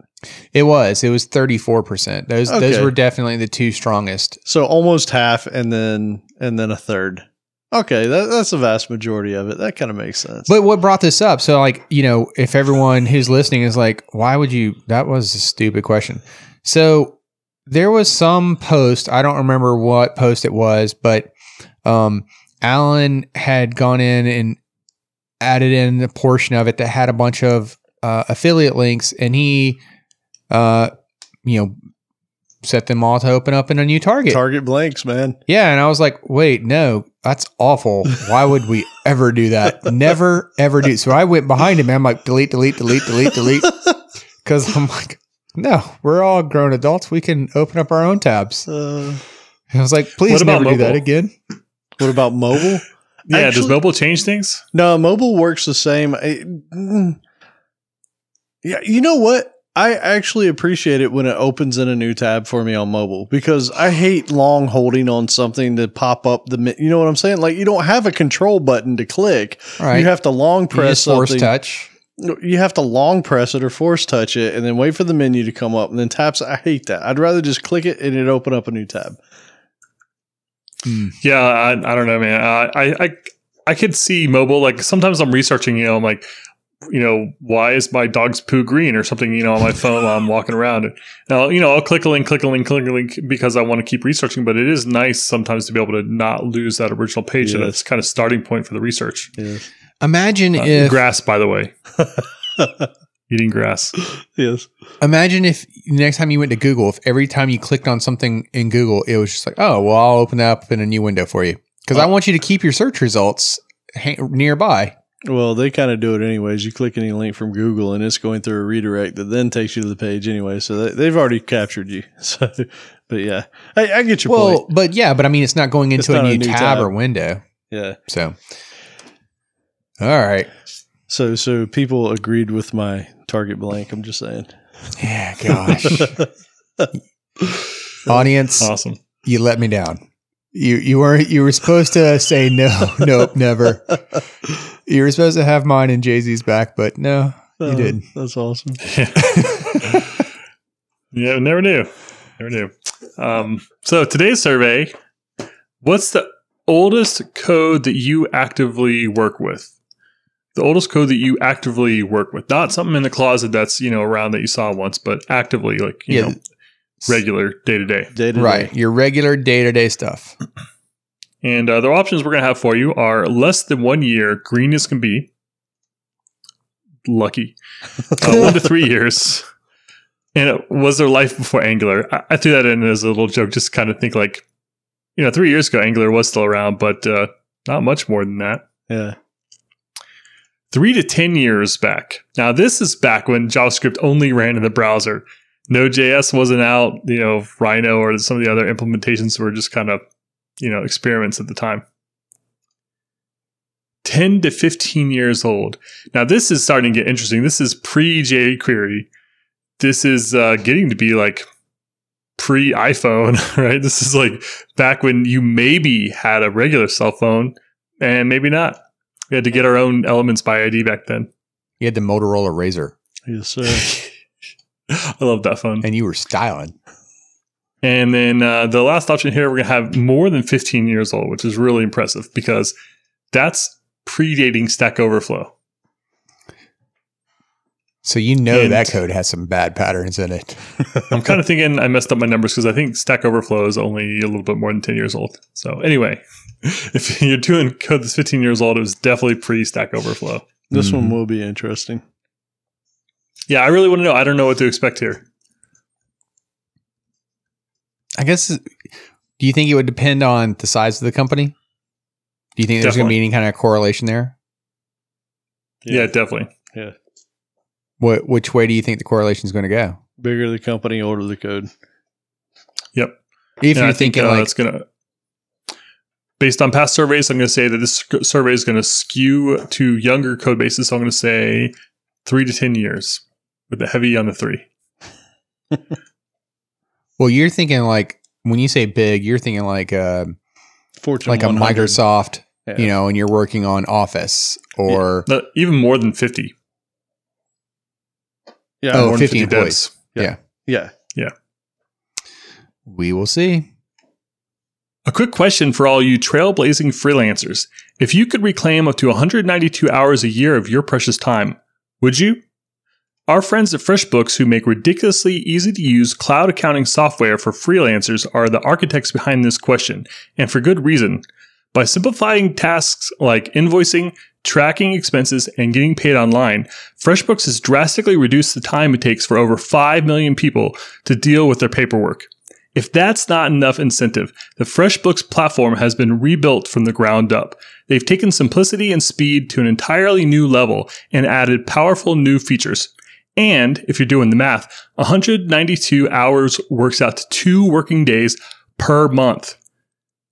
It was it was thirty four percent. Those those were definitely the two strongest. so almost half and then and then a third okay that, that's the vast majority of it that kind of makes sense But what brought this up? So like you know, if everyone who's listening is like, why would you? That was a stupid question. So there was some post. I don't remember what post it was, but um, Allen had gone in and added in a portion of it that had a bunch of uh, affiliate links, and he, uh, you know, set them all to open up in a new target. target blanks man Yeah, and I was like, wait, no, that's awful. Why would we ever do that? Never, ever do. So I went behind him. And I'm like, delete, delete, delete, delete, delete, because I'm like, no, we're all grown adults. We can open up our own tabs. Uh, I was like, please What about never do that again. what about mobile? Yeah, does mobile change things? No, mobile works the same. I- mm. yeah, you know what? I actually appreciate it when it opens in a new tab for me on mobile because I hate long holding on something to pop up the. You know what I'm saying? Like you don't have a control button to click. All right. You have to long press just force something. touch. You have to long press it or force touch it, and then wait for the menu to come up, and then taps. I hate that. I'd rather just click it and it open up a new tab. Hmm. Yeah, I, I don't know, man. I, I I I could see mobile. Like sometimes I'm researching, you know, I'm like, you know, why is my dog's poo green or something, you know, on my phone while I'm walking around. And I'll, you know, I'll click a link, click a link, click a link because I want to keep researching. But it is nice sometimes to be able to not lose that original page, and it's kind of starting point for the research. Yeah. Imagine Uh, if grass, by the way, eating grass. Yes. Imagine if next time you went to Google, if every time you clicked on something in Google, it was just like, oh, well, I'll open that up in a new window for you. Because I want you to keep your search results ha- nearby. Well, they kind of do it anyways. You click any link from Google, and it's going through a redirect that then takes you to the page anyway. So they, they've already captured you. So, but yeah, I, I get your point. Well, point. but yeah, but I mean, it's not going It's into a new, a new tab, tab. or window. Yeah. So, all right. So so people agreed with my target blank. I'm just saying. Yeah, gosh. Audience, Awesome. you let me down. You you weren't you were supposed to say no, nope, never. You were supposed to have mine and Jay Z's back, but no, you Uh, did. That's awesome. Yeah, never knew. Never knew. Um, so today's survey: What's the oldest code that you actively work with? The oldest code that you actively work with, not something in the closet that's you know around that you saw once, but actively like you Yeah. know regular day to day. Day to Right, day. your regular day to day stuff. And uh, the options we're going to have for you are less than one year, green as can be. Lucky. Uh, one to three years. And it was their life before Angular. I, I threw that in as a little joke, just kind of think like, you know, three years ago, Angular was still around, but uh, not much more than that. Yeah. Three to 10 years back. Now, this is back when JavaScript only ran in the browser. Node.js wasn't out, you know, Rhino or some of the other implementations were just kind of, you know, experiments at the time. 10 to 15 years old. Now, this is starting to get interesting. This is pre jQuery. This is uh, getting to be like pre iPhone, right? This is like back when you maybe had a regular cell phone and maybe not. We had to get our own elements by ID back then. You had the Motorola RAZR, Yes, sir. I love that phone. and you were styling. And then uh, the last option here, we're going to have more than 15 years old, which is really impressive because that's predating Stack Overflow. So you know And- that code has some bad patterns in it. I'm kind of thinking I messed up my numbers because I think Stack Overflow is only a little bit more than 10 years old. So anyway, if you're doing code that's 15 years old, it was definitely pre Stack Overflow. This Mhm. one will be interesting. Yeah, I really want to know. I don't know what to expect here. I guess. Do you think it would depend on the size of the company? Do you think there's going to be any kind of correlation there? Yeah, definitely. Yeah. What which way do you think the correlation is going to go? Bigger the company, older the code. Yep. If And you're I think, thinking uh, like it's gonna based on past surveys, I'm gonna say that this survey is gonna skew to younger code bases. So I'm gonna say three to ten years with the heavy on the three. Well, you're thinking like when you say big, you're thinking like uh, Fortune like a 100. Microsoft, Yeah. you know, and you're working on Office or No, even more than fifty. Yeah. Oh, more than 50 employees. devs. yeah. we will see. A quick question for all you trailblazing freelancers: If you could reclaim up to 192 hours a year of your precious time, would you? Our friends at FreshBooks, who make ridiculously easy to use cloud accounting software for freelancers, are the architects behind this question, and for good reason. By simplifying tasks like invoicing, tracking expenses, and getting paid online, FreshBooks has drastically reduced the time it takes for over 5 million people to deal with their paperwork. If that's not enough incentive, the FreshBooks platform has been rebuilt from the ground up. They've taken simplicity and speed to an entirely new level and added powerful new features. And if you're doing the math, 192 hours works out to two working days per month.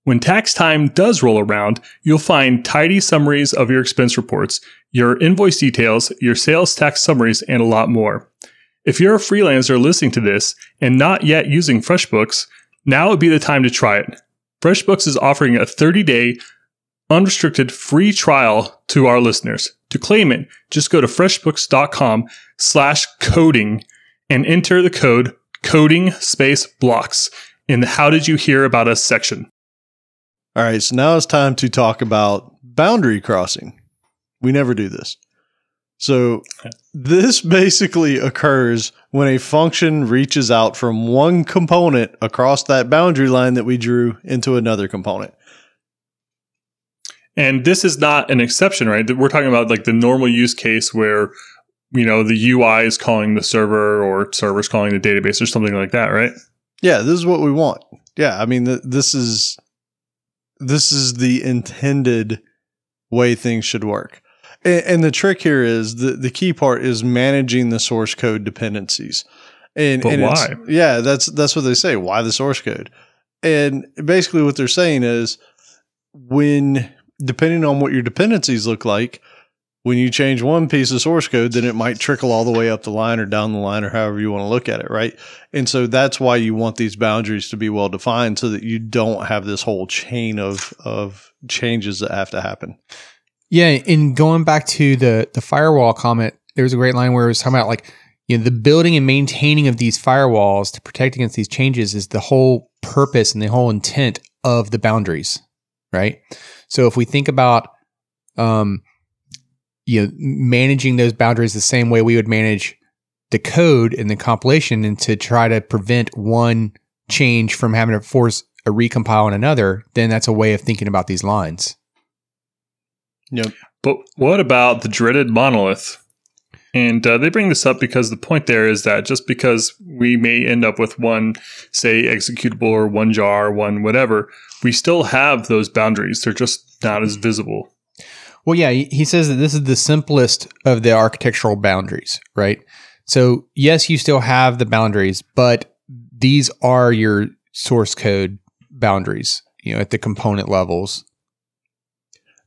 When tax time does roll around, you'll find tidy summaries of your expense reports, your invoice details, your sales tax summaries, and a lot more. If you're a freelancer listening to this and not yet using FreshBooks, now would be the time to try it. FreshBooks is offering a 30 day unrestricted free trial to our listeners. To claim it, just go to freshbooks.com slash coding and enter the code coding space blocks in the how did you hear about us section. All right. So now it's time to talk about boundary crossing. We never do this. So this basically occurs when a function reaches out from one component across that boundary line that we drew into another component. And this is not an exception, right? We're talking about like the normal use case where you know, the UI is calling the server or server's calling the database or something like that, right? Yeah, this is what we want. Yeah, I mean, th- this is this is the intended way things should work. And, and the trick here is the the key part is managing the source code dependencies. And, But and why? Yeah, that's that's what they say. Why the source code? And basically, what they're saying is when depending on what your dependencies look like, when you change one piece of source code, then it might trickle all the way up the line or down the line or however you want to look at it, right? And so that's why you want these boundaries to be well defined so that you don't have this whole chain of of changes that have to happen. Yeah, in going back to the the firewall comment, there was a great line where it was talking about like you know the building and maintaining of these firewalls to protect against these changes is the whole purpose and the whole intent of the boundaries, right? So if we think about um you know managing those boundaries the same way we would manage the code and the compilation and to try to prevent one change from having to force a recompile on another, then that's a way of thinking about these lines. Yep. But what about the dreaded monolith? And uh, they bring this up because the point there is that just because we may end up with one, say, executable or one jar, one whatever, we still have those boundaries. They're just not as visible. Well, yeah, he he says that this is the simplest of the architectural boundaries, right? So, yes, you still have the boundaries, but these are your source code boundaries, you know, at the component levels.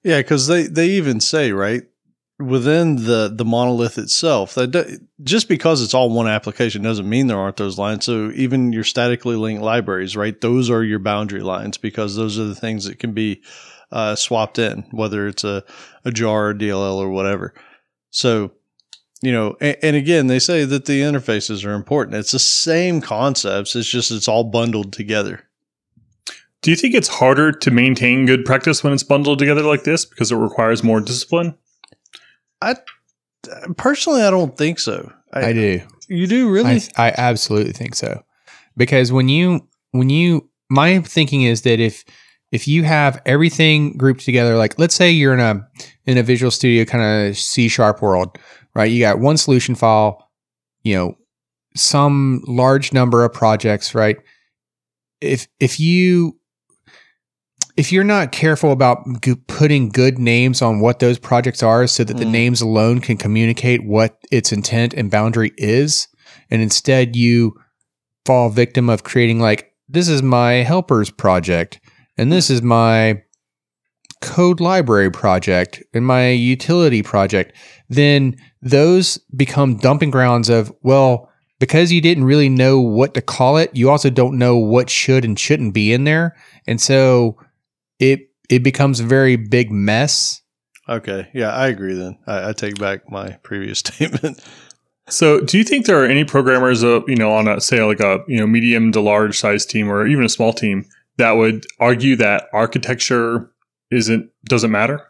Yeah, because they they even say right within the the monolith itself that do, just because it's all one application doesn't mean there aren't those lines. So even your statically linked libraries, right? Those are your boundary lines because those are the things that can be uh, swapped in, whether it's a a jar or DLL or whatever. So you know, and, and again, they say that the interfaces are important. It's the same concepts. It's just it's all bundled together. Do you think it's harder to maintain good practice when it's bundled together like this because it requires more discipline? I personally, I don't think so. I, do. You do really? I, I absolutely think so. Because when you when you my thinking is that if if you have everything grouped together, like let's say you're in a in a Visual Studio kind of C sharp world, right? You got one solution file, you know, some large number of projects, right? If if you if you're not careful about g- putting good names on what those projects are so that the Mm. names alone can communicate what its intent and boundary is and instead you fall victim of creating like this is my helpers project and this is my code library project and my utility project then those become dumping grounds of well because you didn't really know what to call it you also don't know what should and shouldn't be in there and so it it becomes a very big mess Okay. Yeah, I agree then. I, I take back my previous statement. So, do you think there are any programmers, uh, you know, on a say like a you know medium to large size team or even a small team that would argue that architecture isn't doesn't matter?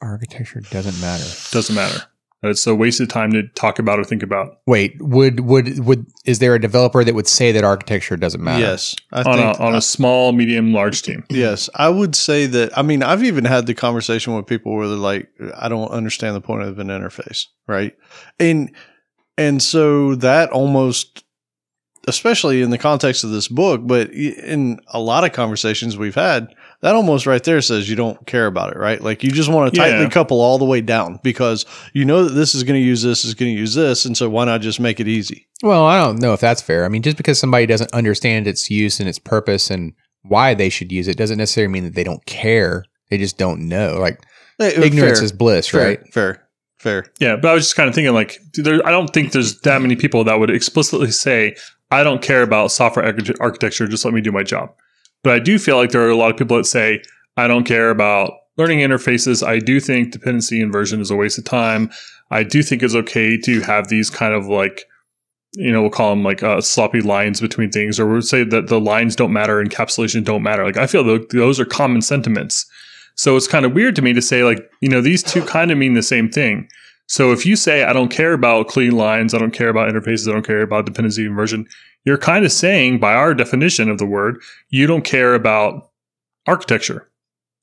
architecture doesn't matter Doesn't matter. That It's a waste of time to talk about or think about wait would would would is there a developer that would say that architecture doesn't matter Yes. I on think a on a uh, small, medium, large team. Yes, I would say that. I mean, I've even had the conversation with people where they're like, "I don't understand the point of an interface," right? And and so that almost, especially in the context of this book, but in a lot of conversations we've had, that almost right there says you don't care about it, right? Like you just want to tightly Yeah. couple all the way down because you know that this is going to use this, is going to use this, and so why not just make it easy? Well, I don't know if that's fair. I mean, just because somebody doesn't understand its use and its purpose and why they should use it doesn't necessarily mean that they don't care. They just don't know. Like Hey, uh, ignorance fair, is bliss, fair, right? Fair, fair. Yeah, but I was just kind of thinking like, there, I don't think there's that many people that would explicitly say, "I don't care about software architecture. Just let me do my job." But I do feel like there are a lot of people that say, "I don't care about learning interfaces. I do think dependency inversion is a waste of time. I do think it's okay to have these kind of like." You know, we'll call them like uh, sloppy lines between things, or we'll say that the lines don't matter, encapsulation don't matter. Like I feel tho- those are common sentiments. So it's kind of weird to me to say like, you know, these two kind of mean the same thing. So if you say I don't care about clean lines, I don't care about interfaces, I don't care about dependency inversion, you're kind of saying by our definition of the word, you don't care about architecture.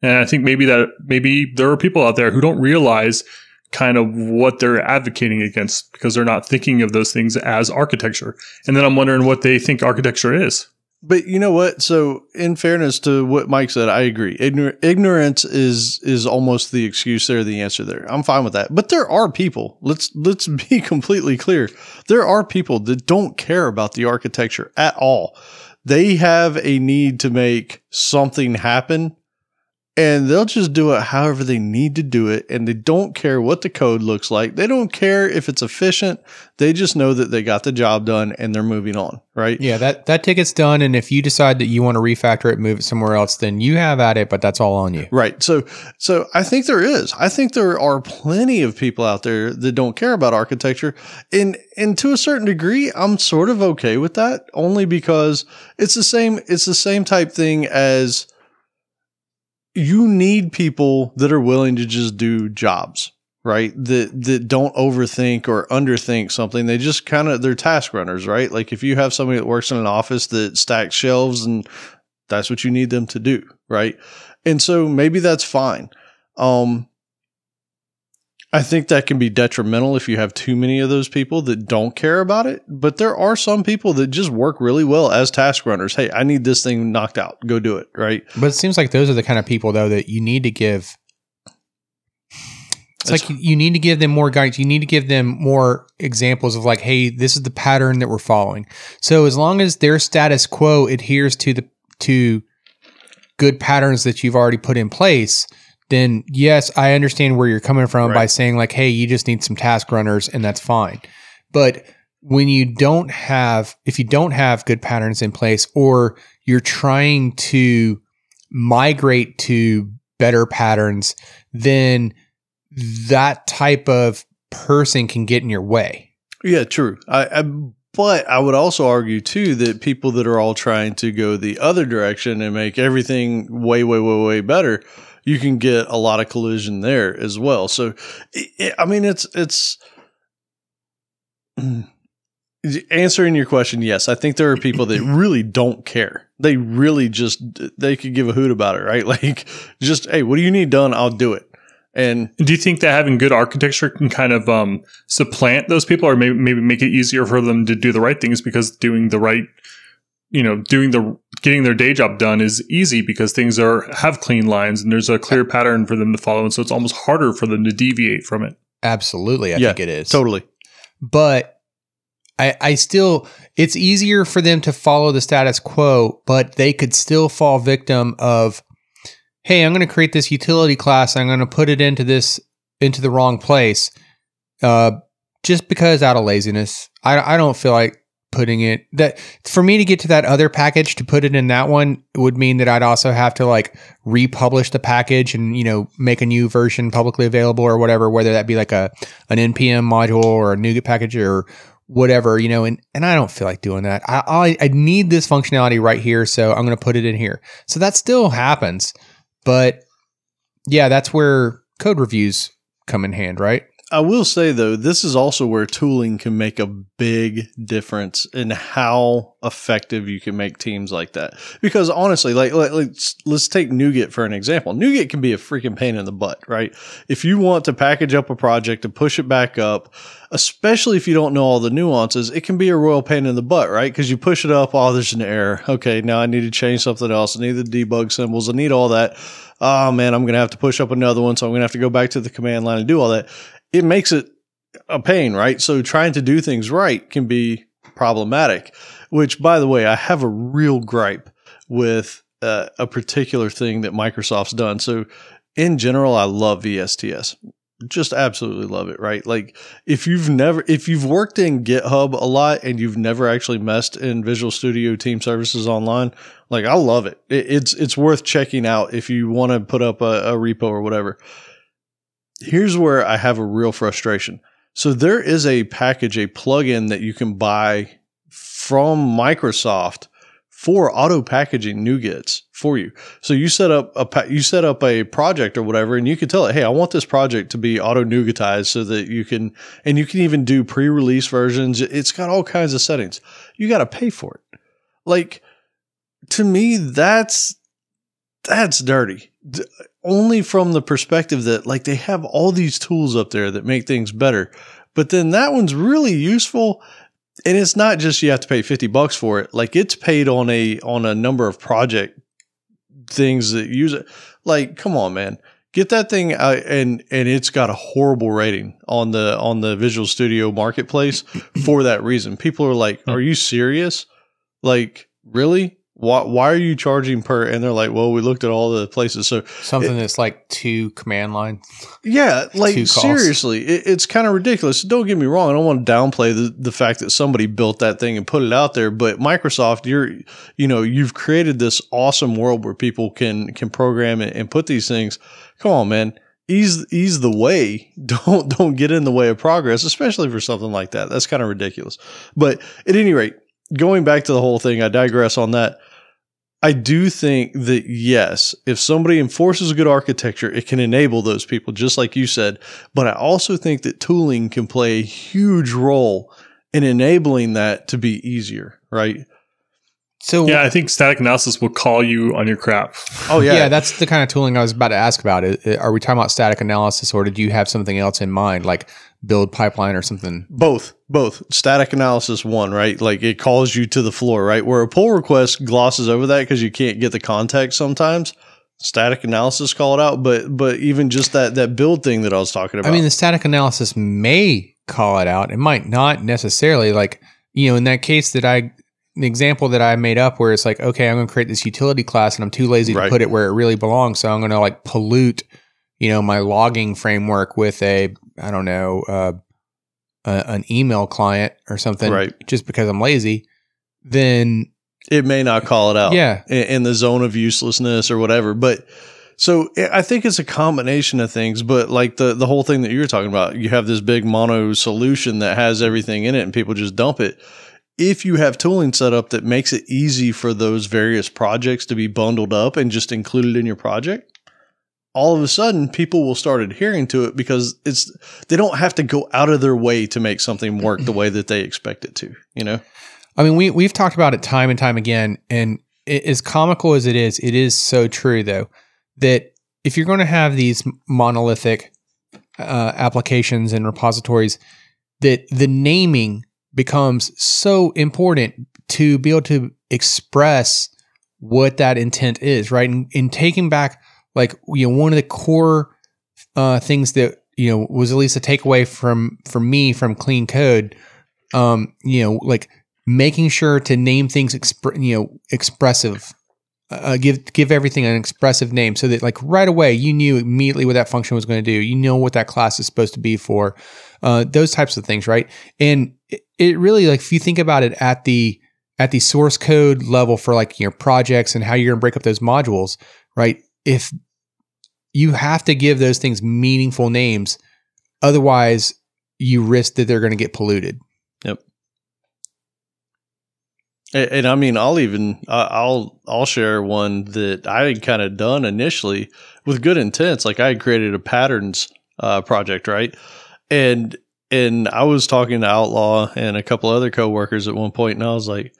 And I think maybe that maybe there are people out there who don't realize kind of what they're advocating against because they're not thinking of those things as architecture. And then I'm wondering what they think architecture is. But you know what? So, in fairness to what Mike said, I agree. Ignor- ignorance is is almost the excuse there, the answer there. I'm fine with that. But there are people. Let's let's be completely clear. There are people that don't care about the architecture at all. They have a need to make something happen and they'll just do it however they need to do it and they don't care what the code looks like. They don't care if it's efficient. They just know that they got the job done and they're moving on right? Yeah, that that ticket's done, and if you decide that you want to refactor it, move it somewhere else, then you have at it. But that's all on you. right. So so i think there is. I think there are plenty of people out there that don't care about architecture. And and to a certain degree i'm sort of okay with that only because it's the same it's the same type thing as you need people that are willing to just do jobs right? That that don't overthink or underthink something. They just kind of they're task runners right? Like if you have somebody that works in an office that stacks shelves and that's what you need them to do right? And so maybe that's fine. Um I think that can be detrimental if you have too many of those people that don't care about it. But there are some people that just work really well as task runners. Hey, I need this thing knocked out. Go do it. Right. But it seems like those are the kind of people though that you need to give. It's That's- like you need to give them more guidance. You need to give them more examples of like, hey, this is the pattern that we're following. So as long as their status quo adheres to the to good patterns that you've already put in place, then yes, I understand where you're coming from by saying like, hey, you just need some task runners and that's fine. But when you don't have if you don't have good patterns in place or you're trying to migrate to better patterns, then that type of person can get in your way. Yeah, true. I, I but I would also argue too that people that are all trying to go the other direction and make everything way, way, way, way better, you can get a lot of collision there as well. So, i mean, it's it's answering your question. Yes, I think there are people that really don't care. They really just they could give a hoot about it, right? Like, just hey, what do you need done? I'll do it. And Do you think that having good architecture can kind of um, supplant those people, or maybe maybe make it easier for them to do the right things because doing the right, you know, doing the getting their day job done is easy because things are have clean lines and there's a clear pattern for them to follow, and so it's almost harder for them to deviate from it. Absolutely, I Yeah, think it is. totally, But I, I still, it's easier for them to follow the status quo, but they could still fall victim of, hey, I'm going to create this utility class. I'm going to put it into this into the wrong place, uh, just because out of laziness. I, I don't feel like putting it that for me to get to that other package to put it in that one would mean that I'd also have to like republish the package and you know make a new version publicly available or whatever whether that be like a an npm module or a NuGet package or whatever you know and and I don't feel like doing that. I I, I need this functionality right here so I'm going to put it in here. So that still happens but yeah that's where code reviews come in hand right I will say though, this is also where tooling can make a big difference in how effective you can make teams like that. Because honestly, like, like let's let's take NuGet for an example. NuGet can be a freaking pain in the butt, right? If you want to package up a project and push it back up, especially if you don't know all the nuances, it can be a royal pain in the butt, right? Because you push it up, oh, there's an error. Okay, now I need to change something else. I need the debug symbols. I need all that. Oh man, I'm gonna have to push up another one, so I'm gonna have to go back to the command line and do all that it makes it a pain, right? So trying to do things right can be problematic. Which, by the way, I have a real gripe with uh, a particular thing that Microsoft's done. So, in general, I love VSTS. Just absolutely love it, right? Like if you've never, if you've worked in GitHub a lot and you've never actually messed in Visual Studio Team Services Online, like I love it. it it's it's worth checking out if you want to put up a, a repo or whatever here's where I have a real frustration. So there is a package, a plugin that you can buy from Microsoft for auto packaging NuGets for you. So you set up a pa- you set up a project or whatever, and you can tell it, hey, I want this project to be auto NuGetized so that you can, and you can even do pre-release versions. It's got all kinds of settings. You got to pay for it. Like to me, that's that's dirty. Only from the perspective that like they have all these tools up there that make things better. But then that one's really useful and it's not just you have to pay 50 bucks for it. Like it's paid on a on a number of project things that use it. Like come on man. Get that thing out and and it's got a horrible rating on the on the Visual Studio marketplace for that reason. People are like, "Are you serious?" Like, really? Why, why are you charging per? And they're like, well, we looked at all the places. So Something that's like two command line. yeah, like seriously, it, it's kind of ridiculous. Don't get me wrong. I don't want to downplay the, the fact that somebody built that thing and put it out there, but Microsoft, you're, you know, you've created this awesome world where people can, can program and, and put these things. Come on, man. Ease, ease the way. Don't, don't get in the way of progress, especially for something like that. That's kind of ridiculous. But at any rate, going back to the whole thing, I digress on that. I do think that yes, if somebody enforces a good architecture, it can enable those people, just like you said. But I also think that tooling can play a huge role in enabling that to be easier, right? So Yeah, I think static analysis will call you on your crap. Oh yeah. Yeah. That's the kind of tooling I was about to ask about. I- I- Are we talking about static analysis, or did you have something else in mind, like build pipeline or something? Both, both. Static analysis one, right? Like it calls you to the floor, right? Where a pull request glosses over that because you can't get the context sometimes. Static analysis call it out, but but even just that that build thing that I was talking about. I mean, the static analysis may call it out. It might not necessarily. Like you know, in that case that I, the example that I made up, where it's like, okay, I'm going to create this utility class, and I'm too lazy Right. to put it where it really belongs, so I'm going to like pollute, you know, my logging framework with a, I don't know, uh, a, an email client or something, Right. Just because I'm lazy, then it may not call it out. Yeah. in, in the zone of uselessness or whatever. But so I think it's a combination of things. But like the the whole thing that you were talking about, you have this big mono solution that has everything in it, and people just dump it. If you have tooling set up that makes it easy for those various projects to be bundled up and just included in your project, all of a sudden people will start adhering to it because it's they don't have to go out of their way to make something work the way that they expect it to. You know, I mean, we we've talked about it time and time again, and it, as comical as it is, it is so true though that if you're going to have these monolithic uh, applications and repositories, that the naming becomes so important to be able to express what that intent is, right? And in taking back, like you know, one of the core uh, things that you know was at least a takeaway from from me from clean code, um, you know, like making sure to name things expr- you know expressive uh, give give everything an expressive name so that like right away you knew immediately what that function was going to do. You know what that class is supposed to be for uh, those types of things right? And it, it really like if you think about it at the at the source code level for like your projects and how you're going to break up those modules right? If you have to give those things meaningful names otherwise you risk that they're going to get polluted And, and I mean, I'll even I'll I'll share one that I had kind of done initially with good intents. Like I had created a patterns uh, project, right? And and I was talking to Outlaw and a couple other coworkers at one point, and I was like,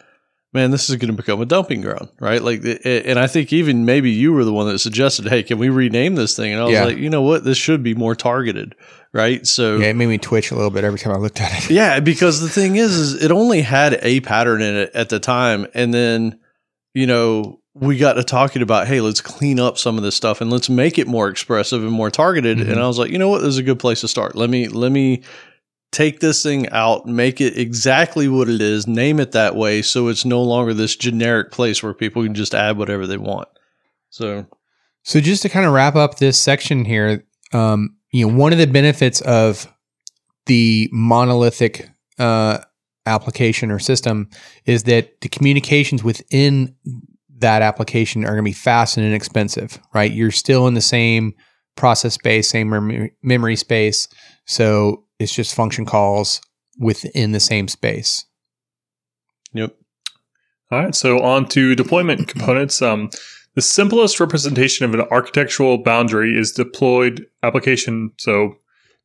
"Man, this is going to become a dumping ground, right?" Like, and I think even maybe you were the one that suggested, "Hey, can we rename this thing?" And I was Yeah. like, "You know what? This should be more targeted, right?" So yeah it made me twitch a little bit every time i looked at it yeah, because the thing is, is it only had a pattern in it at the time, and then you know we got to talking about, hey, let's clean up some of this stuff and let's make it more expressive and more targeted. Mhm. And I was like, you know what, this is a good place to start. Let me let me take this thing out, make it exactly what it is, name it that way, so it's no longer this generic place where people can just add whatever they want. So So just to kind of wrap up this section here, um, you know, one of the benefits of the monolithic uh, application or system is that the communications within that application are going to be fast and inexpensive, right? You're still in the same process space, same mem- memory space, so it's just function calls within the same space. yep. All right, so on to deployment components. Um, the simplest representation of an architectural boundary is deployed application. So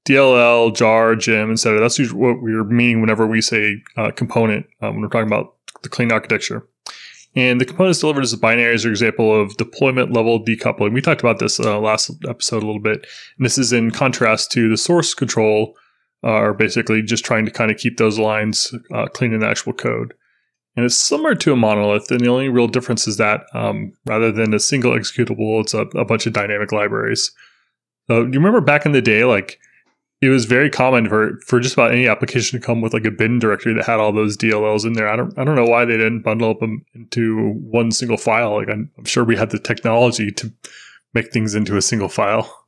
DLL, jar, gem, etc. That's what we're meaning whenever we say uh, component um, when we're talking about the clean architecture. And the components delivered as a binary is an example of deployment level decoupling. We talked about this uh, last episode a little bit. And this is in contrast to the source control, or basically just trying to kind of keep those lines uh, clean in the actual code. And it's similar to a monolith, and the only real difference is that um, rather than a single executable, it's a, a bunch of dynamic libraries. So you remember back in the day, like it was very common for for just about any application to come with like a bin directory that had all those DLLs in there. I don't I don't know why they didn't bundle them into one single file. Like I'm, I'm sure we had the technology to make things into a single file.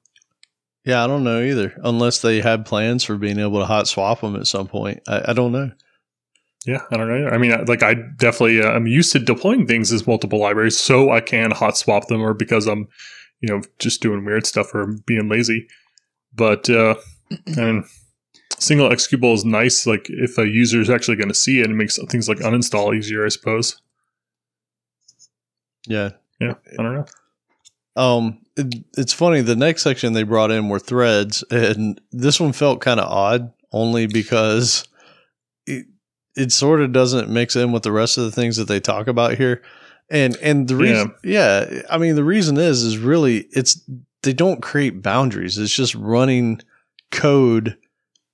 Yeah, I don't know either. Unless they had plans for being able to hot swap them at some point. I, I don't know. Yeah, I don't know. I mean, like I definitely uh, I'm used to deploying things as multiple libraries, so I can hot swap them, or because I'm, you know, just doing weird stuff or being lazy. But uh, I mean, single executable is nice. Like if a user is actually going to see it, it makes things like uninstall easier, I suppose. Yeah, Yeah, I don't know. Um, it, it's funny. The next section they brought in were threads, and this one felt kind of odd, only because it it sort of doesn't mix in with the rest of the things that they talk about here. And and the reason, yeah, I mean, the reason is is really it's they don't create boundaries. It's just running code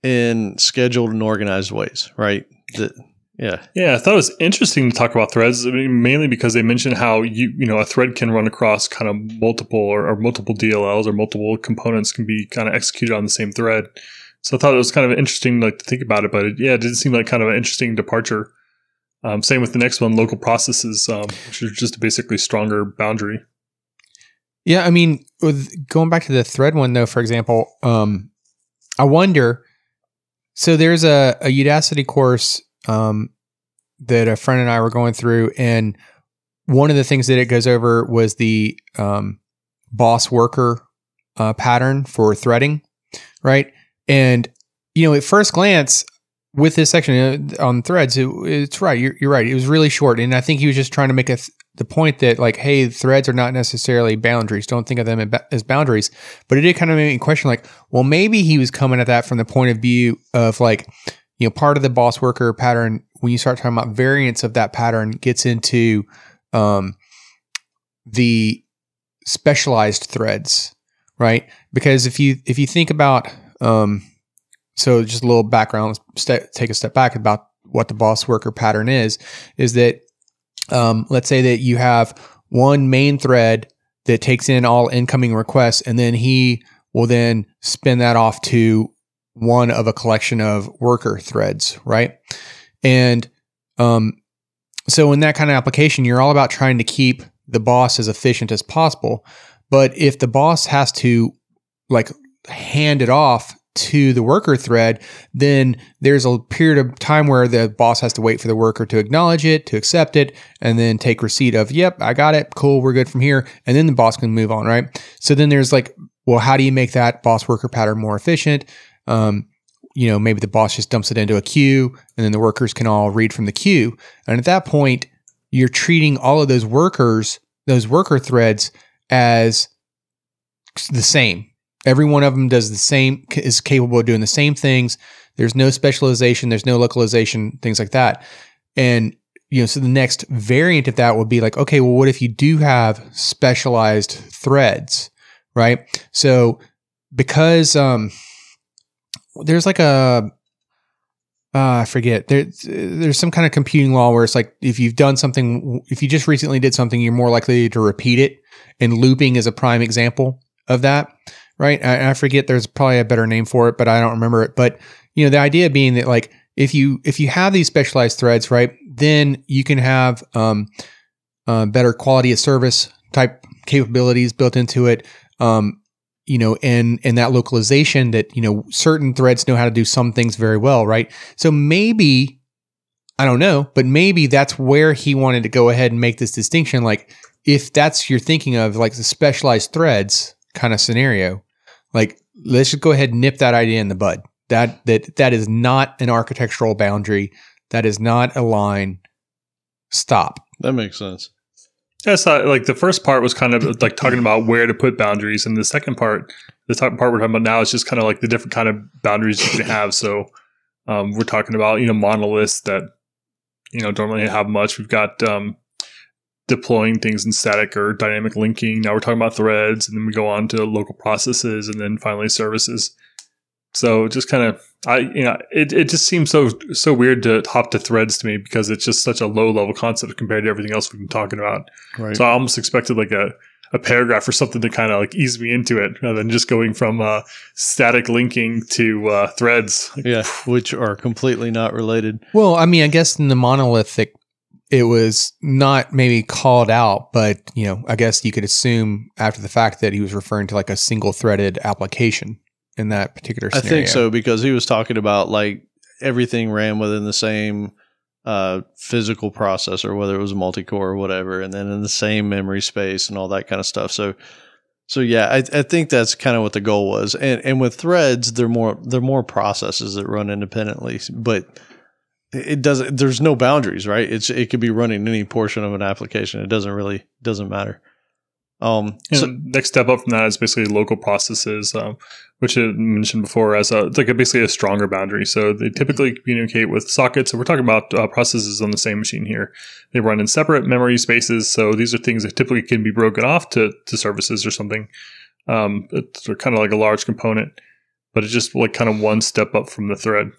in scheduled and organized ways, right? That, yeah. Yeah, I thought it was interesting to talk about threads, I mean, mainly because they mentioned how you you know a thread can run across kind of multiple or, or multiple DLLs or multiple components can be kind of executed on the same thread. So I thought it was kind of interesting, like to think about it. But it, yeah, it did seem like kind of an interesting departure. Um, same with the next one, local processes, um, which is just a basically stronger boundary. Yeah, I mean, with going back to the thread one though, for example, um, I wonder. So there's a, a Udacity course um, that a friend and I were going through, and one of the things that it goes over was the um, boss worker uh, pattern for threading, right? And you know, at first glance, with this section uh, on threads, it, it's right. You're, you're, right. It was really short, and I think he was just trying to make th- the point that like, hey, threads are not necessarily boundaries. Don't think of them as boundaries. But it did kind of make me question, like, well, maybe he was coming at that from the point of view of like, you know, part of the boss worker pattern. When you start talking about variants of that pattern, gets into um, the specialized threads, right? Because if you if you think about um, so just a little background, let's take a step back about what the boss worker pattern is, is that um, let's say that you have one main thread that takes in all incoming requests, and then he will then spin that off to one of a collection of worker threads, right? And um, so in that kind of application, you're all about trying to keep the boss as efficient as possible. But if the boss has to like hand it off to the worker thread, then there's a period of time where the boss has to wait for the worker to acknowledge it, to accept it, and then take receipt of, yep, I got it. Cool. We're good from here. And then the boss can move on, right? So then there's like, well, how do you make that boss worker pattern more efficient? Um, you know, maybe the boss just dumps it into a queue and then the workers can all read from the queue. And at that point, you're treating all of those workers, those worker threads as the same Every one of them does the same, is capable of doing the same things. There's no specialization, there's no localization, things like that. And you know, so the next variant of that would be like, okay, well, what if you do have specialized threads, right? So because um, there's like a uh, I forget. There, there's some kind of computing law where it's like if you've done something, if you just recently did something, you're more likely to repeat it. And looping is a prime example of that right? I, I forget there's probably a better name for it, but I don't remember it. But you know, the idea being that like if you if you have these specialized threads, right, then you can have um, uh, better quality of service type capabilities built into it. Um, you know, and and that localization that you know certain threads know how to do some things very well, right? So maybe I don't know, but maybe that's where he wanted to go ahead and make this distinction. Like, if that's you're thinking of like the specialized threads kind of scenario, like, let's just go ahead and nip that idea in the bud. That that that is not an architectural boundary. That is not a line. Stop. That makes sense. Yeah, so like the first part was kind of like talking about where to put boundaries, and the second part, the top part we're talking about now, is just kind of like the different kind of boundaries you can have. So um, we're talking about you know monoliths that you know don't really have much. We've got um, deploying things in static or dynamic linking. Now we're talking about threads, and then we go on to local processes, and then finally services. So just kind of, I you know, it, it just seems so so weird to hop to threads to me because it's just such a low level concept compared to everything else we've been talking about. Right. So I almost expected like a a paragraph or something to kind of like ease me into it rather than just going from uh, static linking to uh, threads. yeah, which are completely not related. Well, I mean, I guess in the monolithic, it was not maybe called out, but you know, I guess you could assume after the fact that he was referring to like a single threaded application in that particular I think so because he was talking about like everything ran within the same uh, physical processor, whether it was multi-core or whatever, and then in the same memory space and all that kind of stuff. So, so yeah, I, I think that's kind of what the goal was. And and with threads, they're more they're more processes that run independently, but it doesn't. There's no boundaries, right? It's it could be running any portion of an application. It doesn't really doesn't matter. Um, And so, next step up from that is basically local processes, um, which I mentioned before as a, it's like a, basically a stronger boundary. So they typically communicate with sockets. So we're talking about uh, processes on the same machine here. They run in separate memory spaces. So these are things that typically can be broken off to, to services or something. Um, it's kind of like a large component, but it's just like kind of one step up from the thread.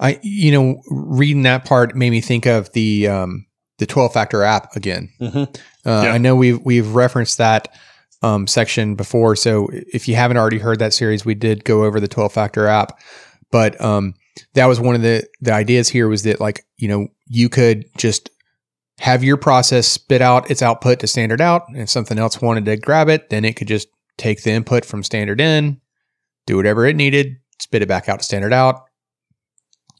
I, you know, reading that part made me think of the um, the twelve factor app again. mhm. Uh, Yeah. I know we've we've referenced that um, section before, so if you haven't already heard that series, we did go over the twelve factor app. But um, that was one of the the ideas here was that like you know you could just have your process spit out its output to standard out, and if something else wanted to grab it, then it could just take the input from standard in, do whatever it needed, spit it back out to standard out,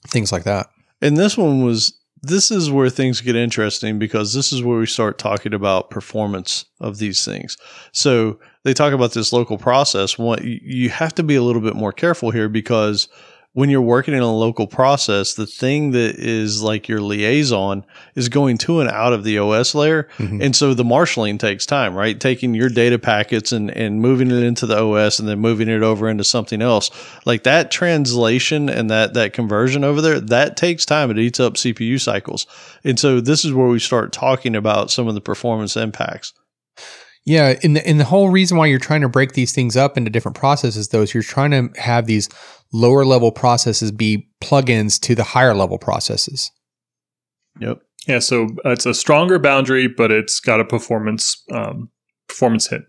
things like that. And this one was this is where things get interesting because this is where we start talking about performance of these things. So they talk about this local process. What you- have to be a little bit more careful here because when you're working in a local process, the thing that is like your liaison is going to and out of the OS layer. Mhm. And so the marshaling takes time, right? Taking your data packets and, and moving it into the OS and then moving it over into something else. Like that translation and that, that conversion over there, that takes time. It eats up CPU cycles. And so this is where we start talking about some of the performance impacts. Yeah, and the, and the whole reason why you're trying to break these things up into different processes, though, is you're trying to have these lower level processes be plugins to the higher level processes. Yep. Yeah, so it's a stronger boundary, but it's got a performance um, performance hit,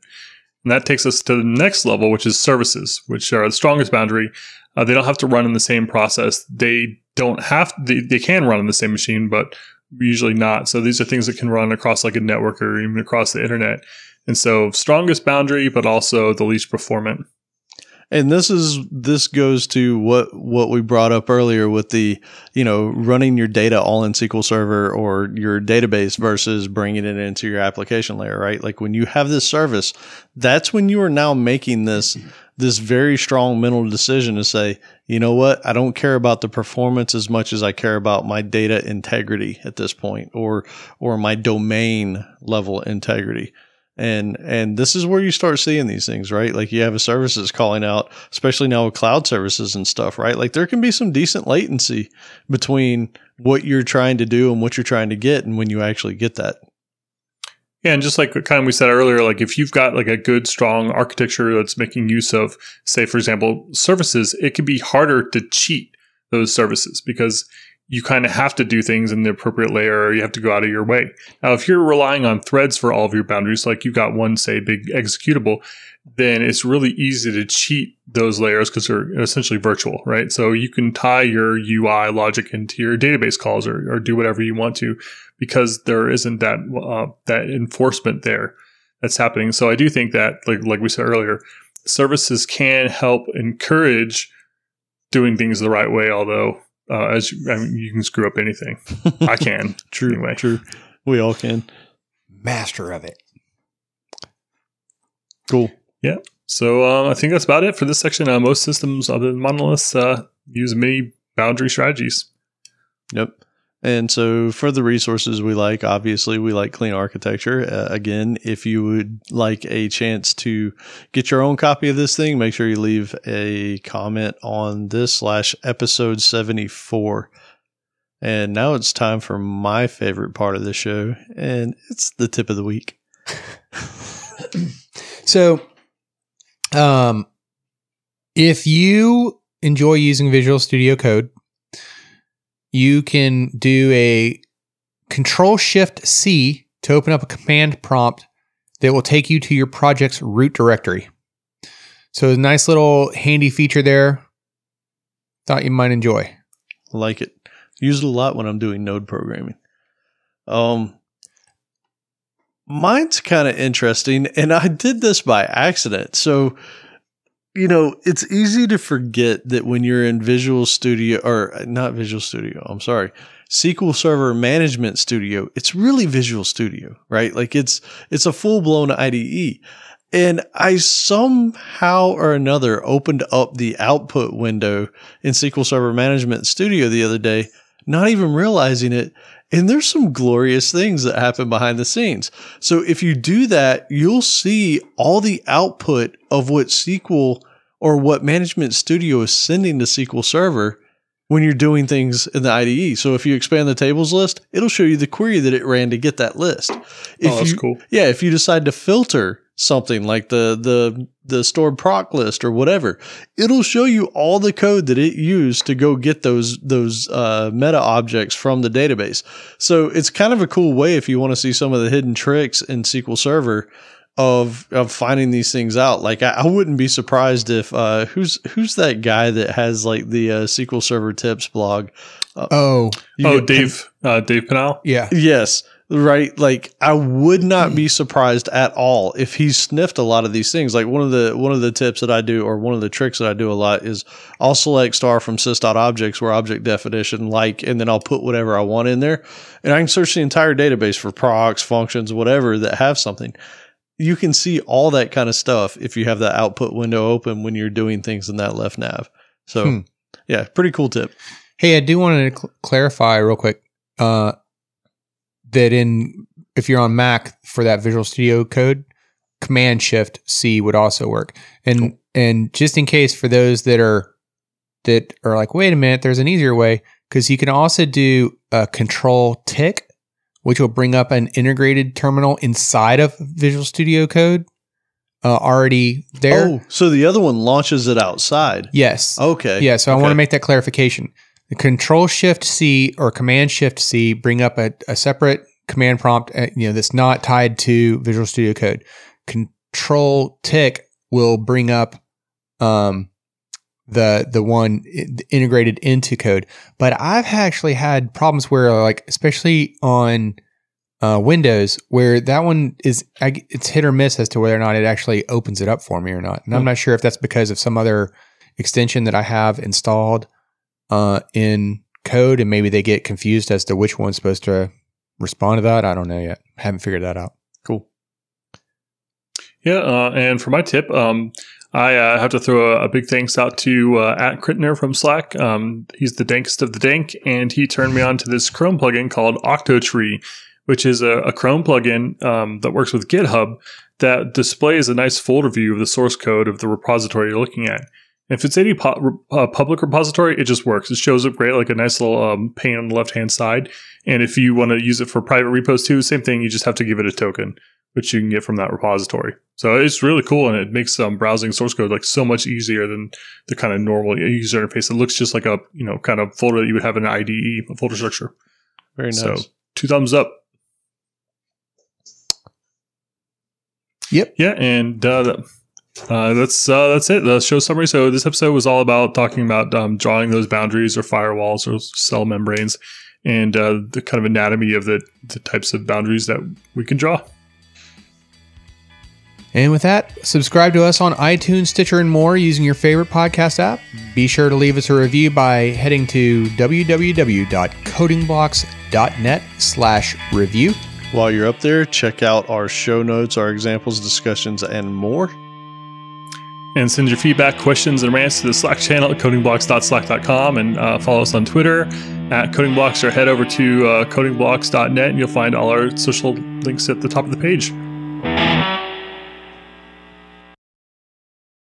and that takes us to the next level, which is services, which are the strongest boundary. Uh, they don't have to run in the same process. They don't have they, they can run in the same machine, but usually not. So these are things that can run across like a network or even across the internet. And so strongest boundary, but also the least performant. And this is this goes to what what we brought up earlier with the you know running your data all in SQL Server or your database versus bringing it into your application layer, right? Like when you have this service, that's when you are now making this this very strong mental decision to say, you know what, I don't care about the performance as much as I care about my data integrity at this point, or or my domain level integrity. And and this is where you start seeing these things right? Like you have a services calling out especially now with cloud services and stuff right? Like there can be some decent latency between what you're trying to do and what you're trying to get and when you actually get that Yeah, and just like kind of we said earlier, like if you've got like a good, strong architecture that's making use of, say, for example, services, it can be harder to cheat those services because you kind of have to do things in the appropriate layer or you have to go out of your way. Now, if you're relying on threads for all of your boundaries, like you've got one, say, big executable, then it's really easy to cheat those layers because they're essentially virtual, right? So you can tie your UI logic into your database calls or, or do whatever you want to because there isn't that uh, that enforcement there that's happening. So I do think that, like like we said earlier, services can help encourage doing things the right way. Although, uh, as you, I mean, you can screw up anything, I can. true Anyway. true we all can Master of it. cool Yeah. So um, I think that's about it for this section. Uh, most systems other than monoliths uh, use many boundary strategies. Yep. And so for the resources we like, obviously we like clean architecture. Uh, again, if you would like a chance to get your own copy of this thing, make sure you leave a comment on this slash episode 74. And now it's time for my favorite part of the show, and it's the tip of the week. So, um, if you enjoy using Visual Studio Code, you can do a Control Shift C to open up a command prompt that will take you to your project's root directory. So, a nice little handy feature there. Thought you might enjoy. Like it. Use it a lot when I'm doing node programming. Um, mine's kind of interesting, and I did this by accident. So, you know, it's easy to forget that when you're in Visual Studio or uh, not Visual Studio, I'm sorry, SQL Server Management Studio, it's really Visual Studio, right? Like it's it's a full-blown IDE. And I somehow or another opened up the output window in SQL Server Management Studio the other day, not even realizing it. And there's some glorious things that happen behind the scenes. So if you do that, you'll see all the output of what SQL or what Management Studio is sending to SQL Server when you're doing things in the IDE. So if you expand the tables list, it'll show you the query that it ran to get that list. If oh, that's you, cool. yeah, if you decide to filter something like the the the stored proc list or whatever, it'll show you all the code that it used to go get those those uh, meta objects from the database. So it's kind of a cool way if you want to see some of the hidden tricks in SQL Server of of finding these things out. Like I, I wouldn't be surprised if uh, who's who's that guy that has like the uh, SQL Server tips blog. Oh, You oh, Dave, uh, Dave Pinal. yeah. Yes, right. Like I would not be surprised at all if he sniffed a lot of these things. Like one of the one of the tips that I do, or one of the tricks that I do a lot is I'll select star from sys.objects where object definition like, and then I'll put whatever I want in there, and I can search the entire database for procs, functions, whatever that have something. You can see all that kind of stuff if you have that output window open when you're doing things in that left nav. So, Hmm. yeah, pretty cool tip. Hey, I do want to cl- clarify real quick uh, that in if you're on Mac for that Visual Studio Code, Command Shift C would also work. And Cool. and just in case for those that are that are like, wait a minute, there's an easier way because you can also do a Control Tick, which will bring up an integrated terminal inside of Visual Studio Code uh, already there. Oh, so the other one launches it outside. Yes. Okay. Yeah, so I want to make that clarification. Control Shift C or Command Shift C bring up a, a separate command prompt, uh, you know, that's not tied to Visual Studio Code. Control Tick will bring up um, the the one integrated into code. But I've actually had problems where, like, especially on uh, Windows, where that one is I it's hit or miss as to whether or not it actually opens it up for me or not. And I'm Hmm. not sure if that's because of some other extension that I have installed uh, in code, and maybe they get confused as to which one's supposed to respond to that. I don't know yet. haven't figured that out. Cool. Yeah, uh, and for my tip, um, I uh, have to throw a, a big thanks out to uh, at Crittner from Slack. Um, he's the dankest of the dank, and he turned me on to this Chrome plugin called Octotree, which is a, a Chrome plugin um, that works with GitHub that displays a nice folder view of the source code of the repository you're looking at. If it's any pu- uh, public repository, it just works. It shows up great, like a nice little um, pane on the left hand side. And if you want to use it for private repos too, same thing. You just have to give it a token, which you can get from that repository. So it's really cool, and it makes um, browsing source code like so much easier than the kind of normal user interface. It looks just like a you know kind of folder that you would have in an IDE, a folder structure. Very nice. So two thumbs up. Yep. Yeah, and uh, uh, that's uh, that's it. The show summary. So this episode was all about talking about um, drawing those boundaries or firewalls or cell membranes, and uh, the kind of anatomy of the the types of boundaries that we can draw. And with that, subscribe to us on iTunes, Stitcher, and more using your favorite podcast app. Be sure to leave us a review by heading to www.codingblocks.net slash review. While you're up there, check out our show notes, our examples, discussions, and more. And send your feedback, questions, and rants to the Slack channel at codingblocks.slack.com and uh, follow us on Twitter at codingblocks or head over to uh, codingblocks.net and you'll find all our social links at the top of the page.